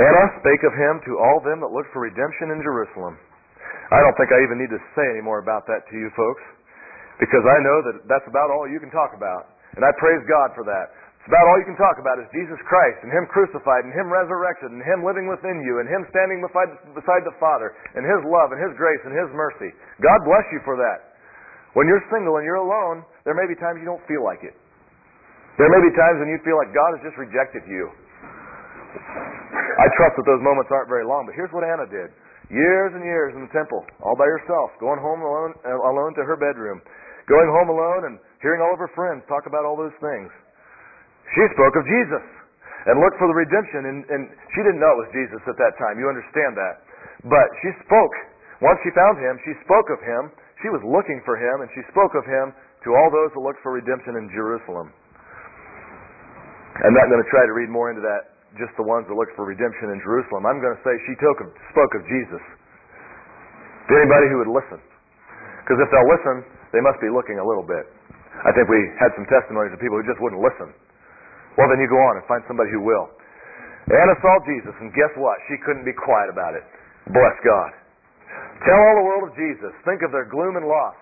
Anna spake of him to all them that look for redemption in Jerusalem. I don't think I even need to say any more about that to you folks, because I know that that's about all you can talk about. And I praise God for that. It's about all you can talk about is Jesus Christ and Him crucified and Him resurrected and Him living within you and Him standing beside, beside the Father and His love and His grace and His mercy. God bless you for that. When you're single and you're alone, there may be times you don't feel like it. There may be times when you feel like God has just rejected you. I trust that those moments aren't very long, but here's what Anna did. Years and years in the temple, all by herself, going home alone, alone to her bedroom, going home alone and hearing all of her friends talk about all those things. She spoke of Jesus and looked for the redemption, and, and she didn't know it was Jesus at that time. You understand that. But she spoke. Once she found him, she spoke of him. She was looking for him, and she spoke of him to all those that looked for redemption in Jerusalem. I'm not going to try to read more into that, just the ones that looked for redemption in Jerusalem. I'm going to say she took, spoke of Jesus to anybody who would listen. Because if they'll listen, they must be looking a little bit. I think we had some testimonies of people who just wouldn't listen. Well, then you go on and find somebody who will. Anna saw Jesus, and guess what? She couldn't be quiet about it. Bless God. Tell all the world of Jesus. Think of their gloom and loss.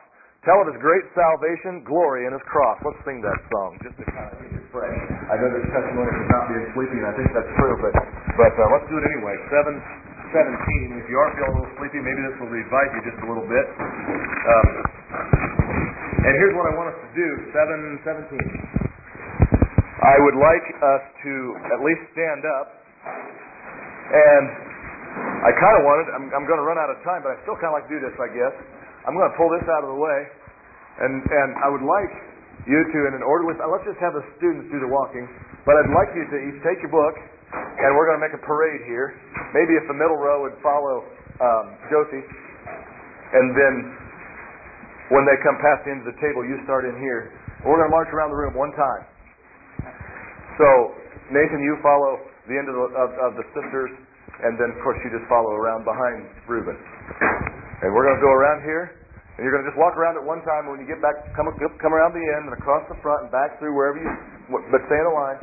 Tell of His great salvation, glory, and His cross. Let's sing that song just to kind of keep it fresh. I know there's testimony of not being sleepy, and I think that's true, but but uh, let's do it anyway. Seven seventeen. If you are feeling a little sleepy, maybe this will revive you just a little bit. Um, and here's what I want us to do. Seven seventeen. I would like us to at least stand up. And I kind of wanted, I'm, I'm going to run out of time, but I still kind of like to do this, I guess. I'm going to pull this out of the way. And, and I would like you to, in an orderly, let's just have the students do the walking. But I'd like you to each take your book, and we're going to make a parade here. Maybe if the middle row would follow um, Josie, and then when they come past the end of the table, you start in here. We're going to march around the room one time. So, Nathan, you follow the end of the, of, of the sisters, and then, of course, you just follow around behind Reuben. And we're going to go around here, and you're going to just walk around at one time. And when you get back, come, come around the end and across the front and back through wherever you, but stay in a line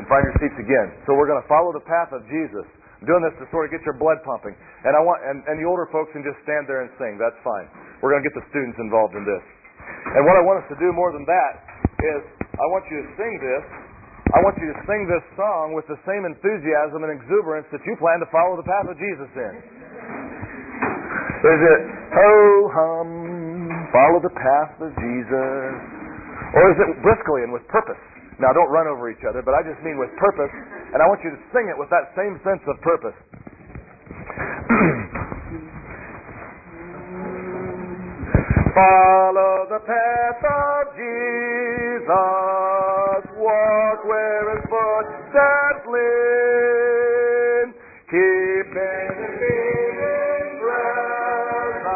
and find your seats again. So we're going to follow the path of Jesus. I'm doing this to sort of get your blood pumping. And I want, and, and the older folks can just stand there and sing. That's fine. We're going to get the students involved in this. And what I want us to do more than that is I want you to sing this I want you to sing this song with the same enthusiasm and exuberance that you plan to follow the path of Jesus in. Is it, ho hum, follow the path of Jesus? Or is it briskly and with purpose? Now, don't run over each other, but I just mean with purpose, and I want you to sing it with that same sense of purpose. Follow the path of Jesus. Walk where his footsteps lead. Keeping his feet in presence.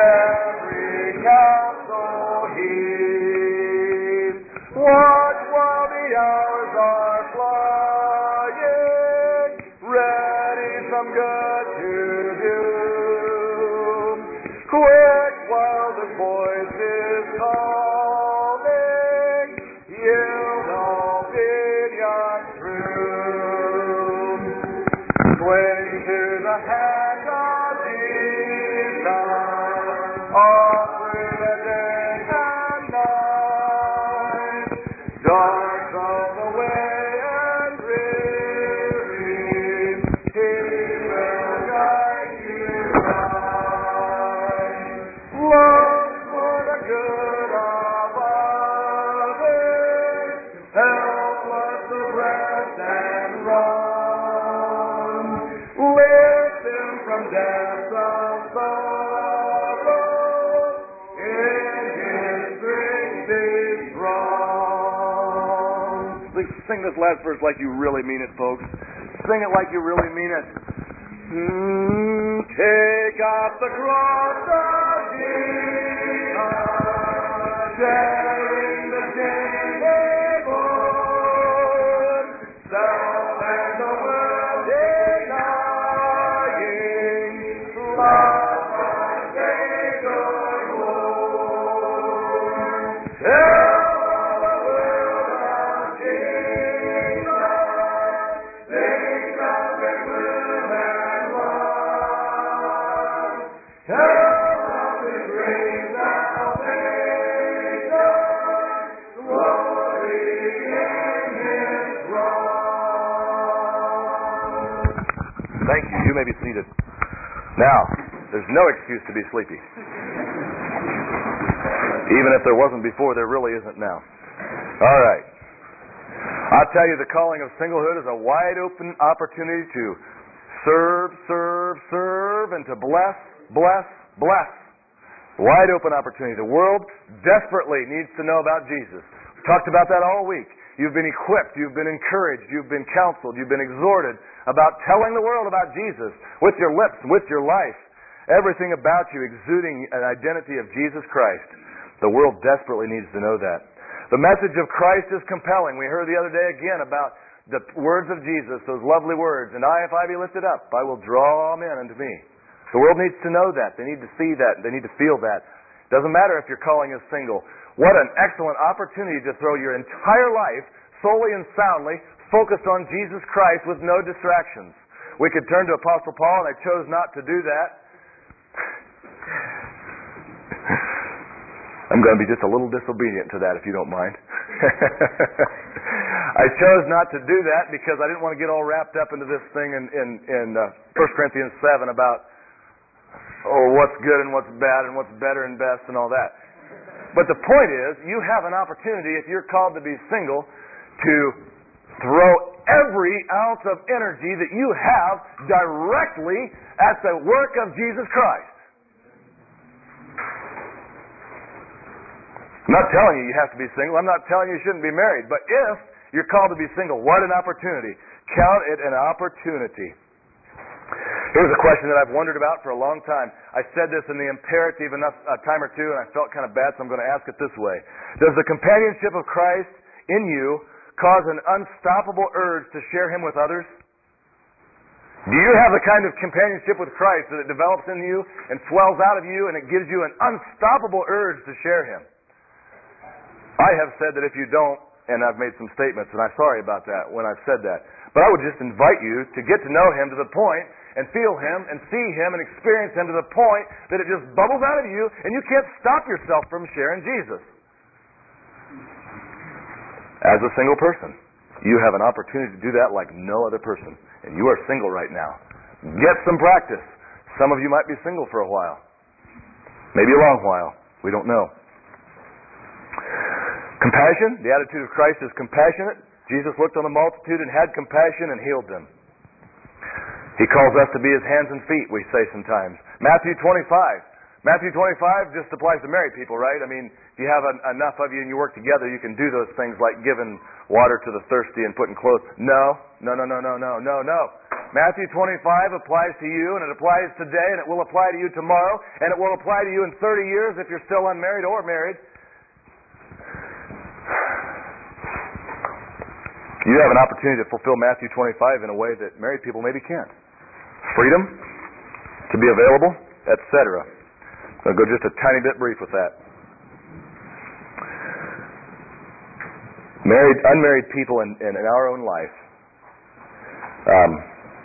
Every counsel heed. while the hours are flying, ready some good to do. Quick voice is this last verse like you really mean it, folks. Sing it like you really mean it. Mm, take up the cross of Jesus, Now, there's no excuse to be sleepy. Even if there wasn't before, there really isn't now. All right. I'll tell you, the calling of singlehood is a wide open opportunity to serve, serve, serve, and to bless, bless, bless. Wide open opportunity. The world desperately needs to know about Jesus. We've talked about that all week. You've been equipped, you've been encouraged, you've been counseled, you've been exhorted about telling the world about Jesus with your lips, with your life. Everything about you exuding an identity of Jesus Christ. The world desperately needs to know that. The message of Christ is compelling. We heard the other day again about the words of Jesus, those lovely words. And I, if I be lifted up, I will draw all men unto me. The world needs to know that. They need to see that. They need to feel that. Doesn't matter if your calling is single. What an excellent opportunity to throw your entire life solely and soundly focused on Jesus Christ with no distractions. We could turn to Apostle Paul, and I chose not to do that. I'm going to be just a little disobedient to that, if you don't mind. I chose not to do that because I didn't want to get all wrapped up into this thing in in, in uh, 1 Corinthians 7 about oh what's good and what's bad and what's better and best and all that. But the point is, you have an opportunity if you're called to be single to throw every ounce of energy that you have directly at the work of Jesus Christ. I'm not telling you you have to be single. I'm not telling you you shouldn't be married. But if you're called to be single, what an opportunity. Count it an opportunity. Here's a question that I've wondered about for a long time. I said this in the imperative enough a time or two, and I felt kind of bad, so I'm going to ask it this way. Does the companionship of Christ in you cause an unstoppable urge to share him with others? Do you have the kind of companionship with Christ that it develops in you and swells out of you and it gives you an unstoppable urge to share him? I have said that if you don't, and I've made some statements, and I'm sorry about that when I've said that, but I would just invite you to get to know him to the point and feel him and see him and experience him to the point that it just bubbles out of you and you can't stop yourself from sharing Jesus. As a single person, you have an opportunity to do that like no other person. And you are single right now. Get some practice. Some of you might be single for a while. Maybe a long while. We don't know. Compassion. The attitude of Christ is compassionate. Jesus looked on the multitude and had compassion and healed them. He calls us to be his hands and feet, we say sometimes. Matthew 25. Matthew 25 just applies to married people, right? I mean, if you have an, enough of you and you work together, you can do those things like giving water to the thirsty and putting clothes. No, no, no, no, no, no, no, no. Matthew 25 applies to you, and it applies today, and it will apply to you tomorrow, and it will apply to you in 30 years if you're still unmarried or married. You have an opportunity to fulfill Matthew 25 in a way that married people maybe can't. Freedom to be available, etc. I'll go just a tiny bit brief with that. Married, unmarried people in, in, in our own life um,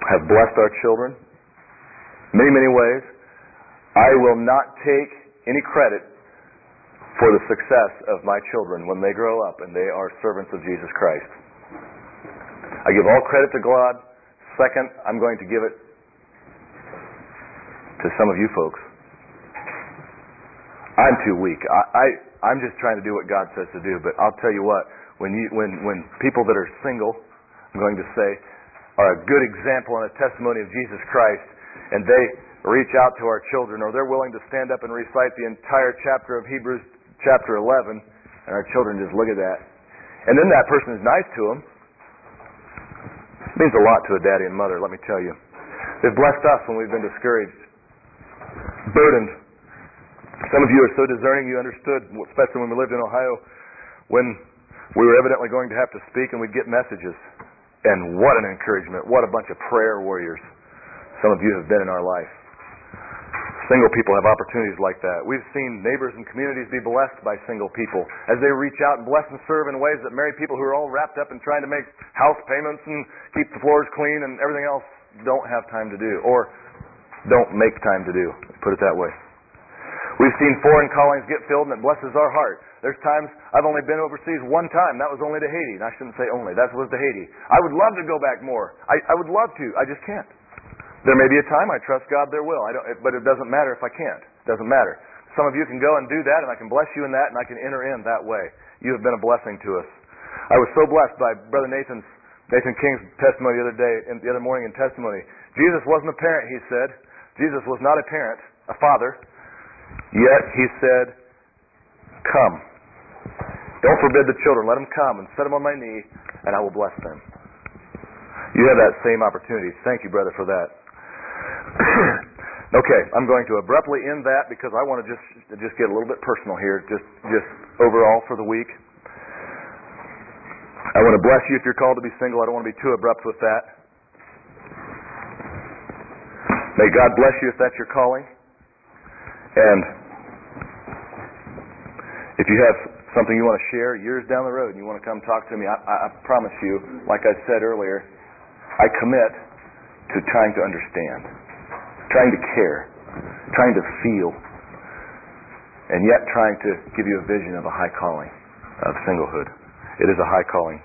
have blessed our children many, many ways. I will not take any credit for the success of my children when they grow up and they are servants of Jesus Christ. I give all credit to God. Second, I'm going to give it to some of you folks. I'm too weak. I, I I'm just trying to do what God says to do. But I'll tell you what, when you when when people that are single, I'm going to say, are a good example and a testimony of Jesus Christ, and they reach out to our children, or they're willing to stand up and recite the entire chapter of Hebrews chapter 11, and our children just look at that, and then that person is nice to them. It means a lot to a daddy and mother, let me tell you. They've blessed us when we've been discouraged, burdened. Some of you are so discerning you understood, especially when we lived in Ohio, when we were evidently going to have to speak and we'd get messages. And what an encouragement. What a bunch of prayer warriors some of you have been in our life. Single people have opportunities like that. We've seen neighbors and communities be blessed by single people as they reach out and bless and serve in ways that married people who are all wrapped up in trying to make house payments and keep the floors clean and everything else don't have time to do or don't make time to do. Put it that way. We've seen foreign callings get filled and it blesses our heart. There's times I've only been overseas one time. That was only to Haiti. And I shouldn't say only. That was to Haiti. I would love to go back more. I, I would love to. I just can't. There may be a time I trust God there will. I don't, but it doesn't matter if I can't. It doesn't matter. Some of you can go and do that, and I can bless you in that, and I can enter in that way. You have been a blessing to us. I was so blessed by Brother Nathan's Nathan King's testimony the other day, in, the other morning in testimony. Jesus wasn't a parent, he said. Jesus was not a parent, a father. Yet he said, "Come." Don't forbid the children. Let them come and set them on my knee, and I will bless them. You have that same opportunity. Thank you, brother, for that. okay, I'm going to abruptly end that because I want to just just get a little bit personal here, just just overall for the week. I want to bless you if you're called to be single. I don't want to be too abrupt with that. May God bless you if that's your calling. And if you have something you want to share years down the road and you want to come talk to me, I, I, I promise you, like I said earlier, I commit to trying to understand, trying to care, trying to feel, and yet trying to give you a vision of a high calling of singlehood. It is a high calling.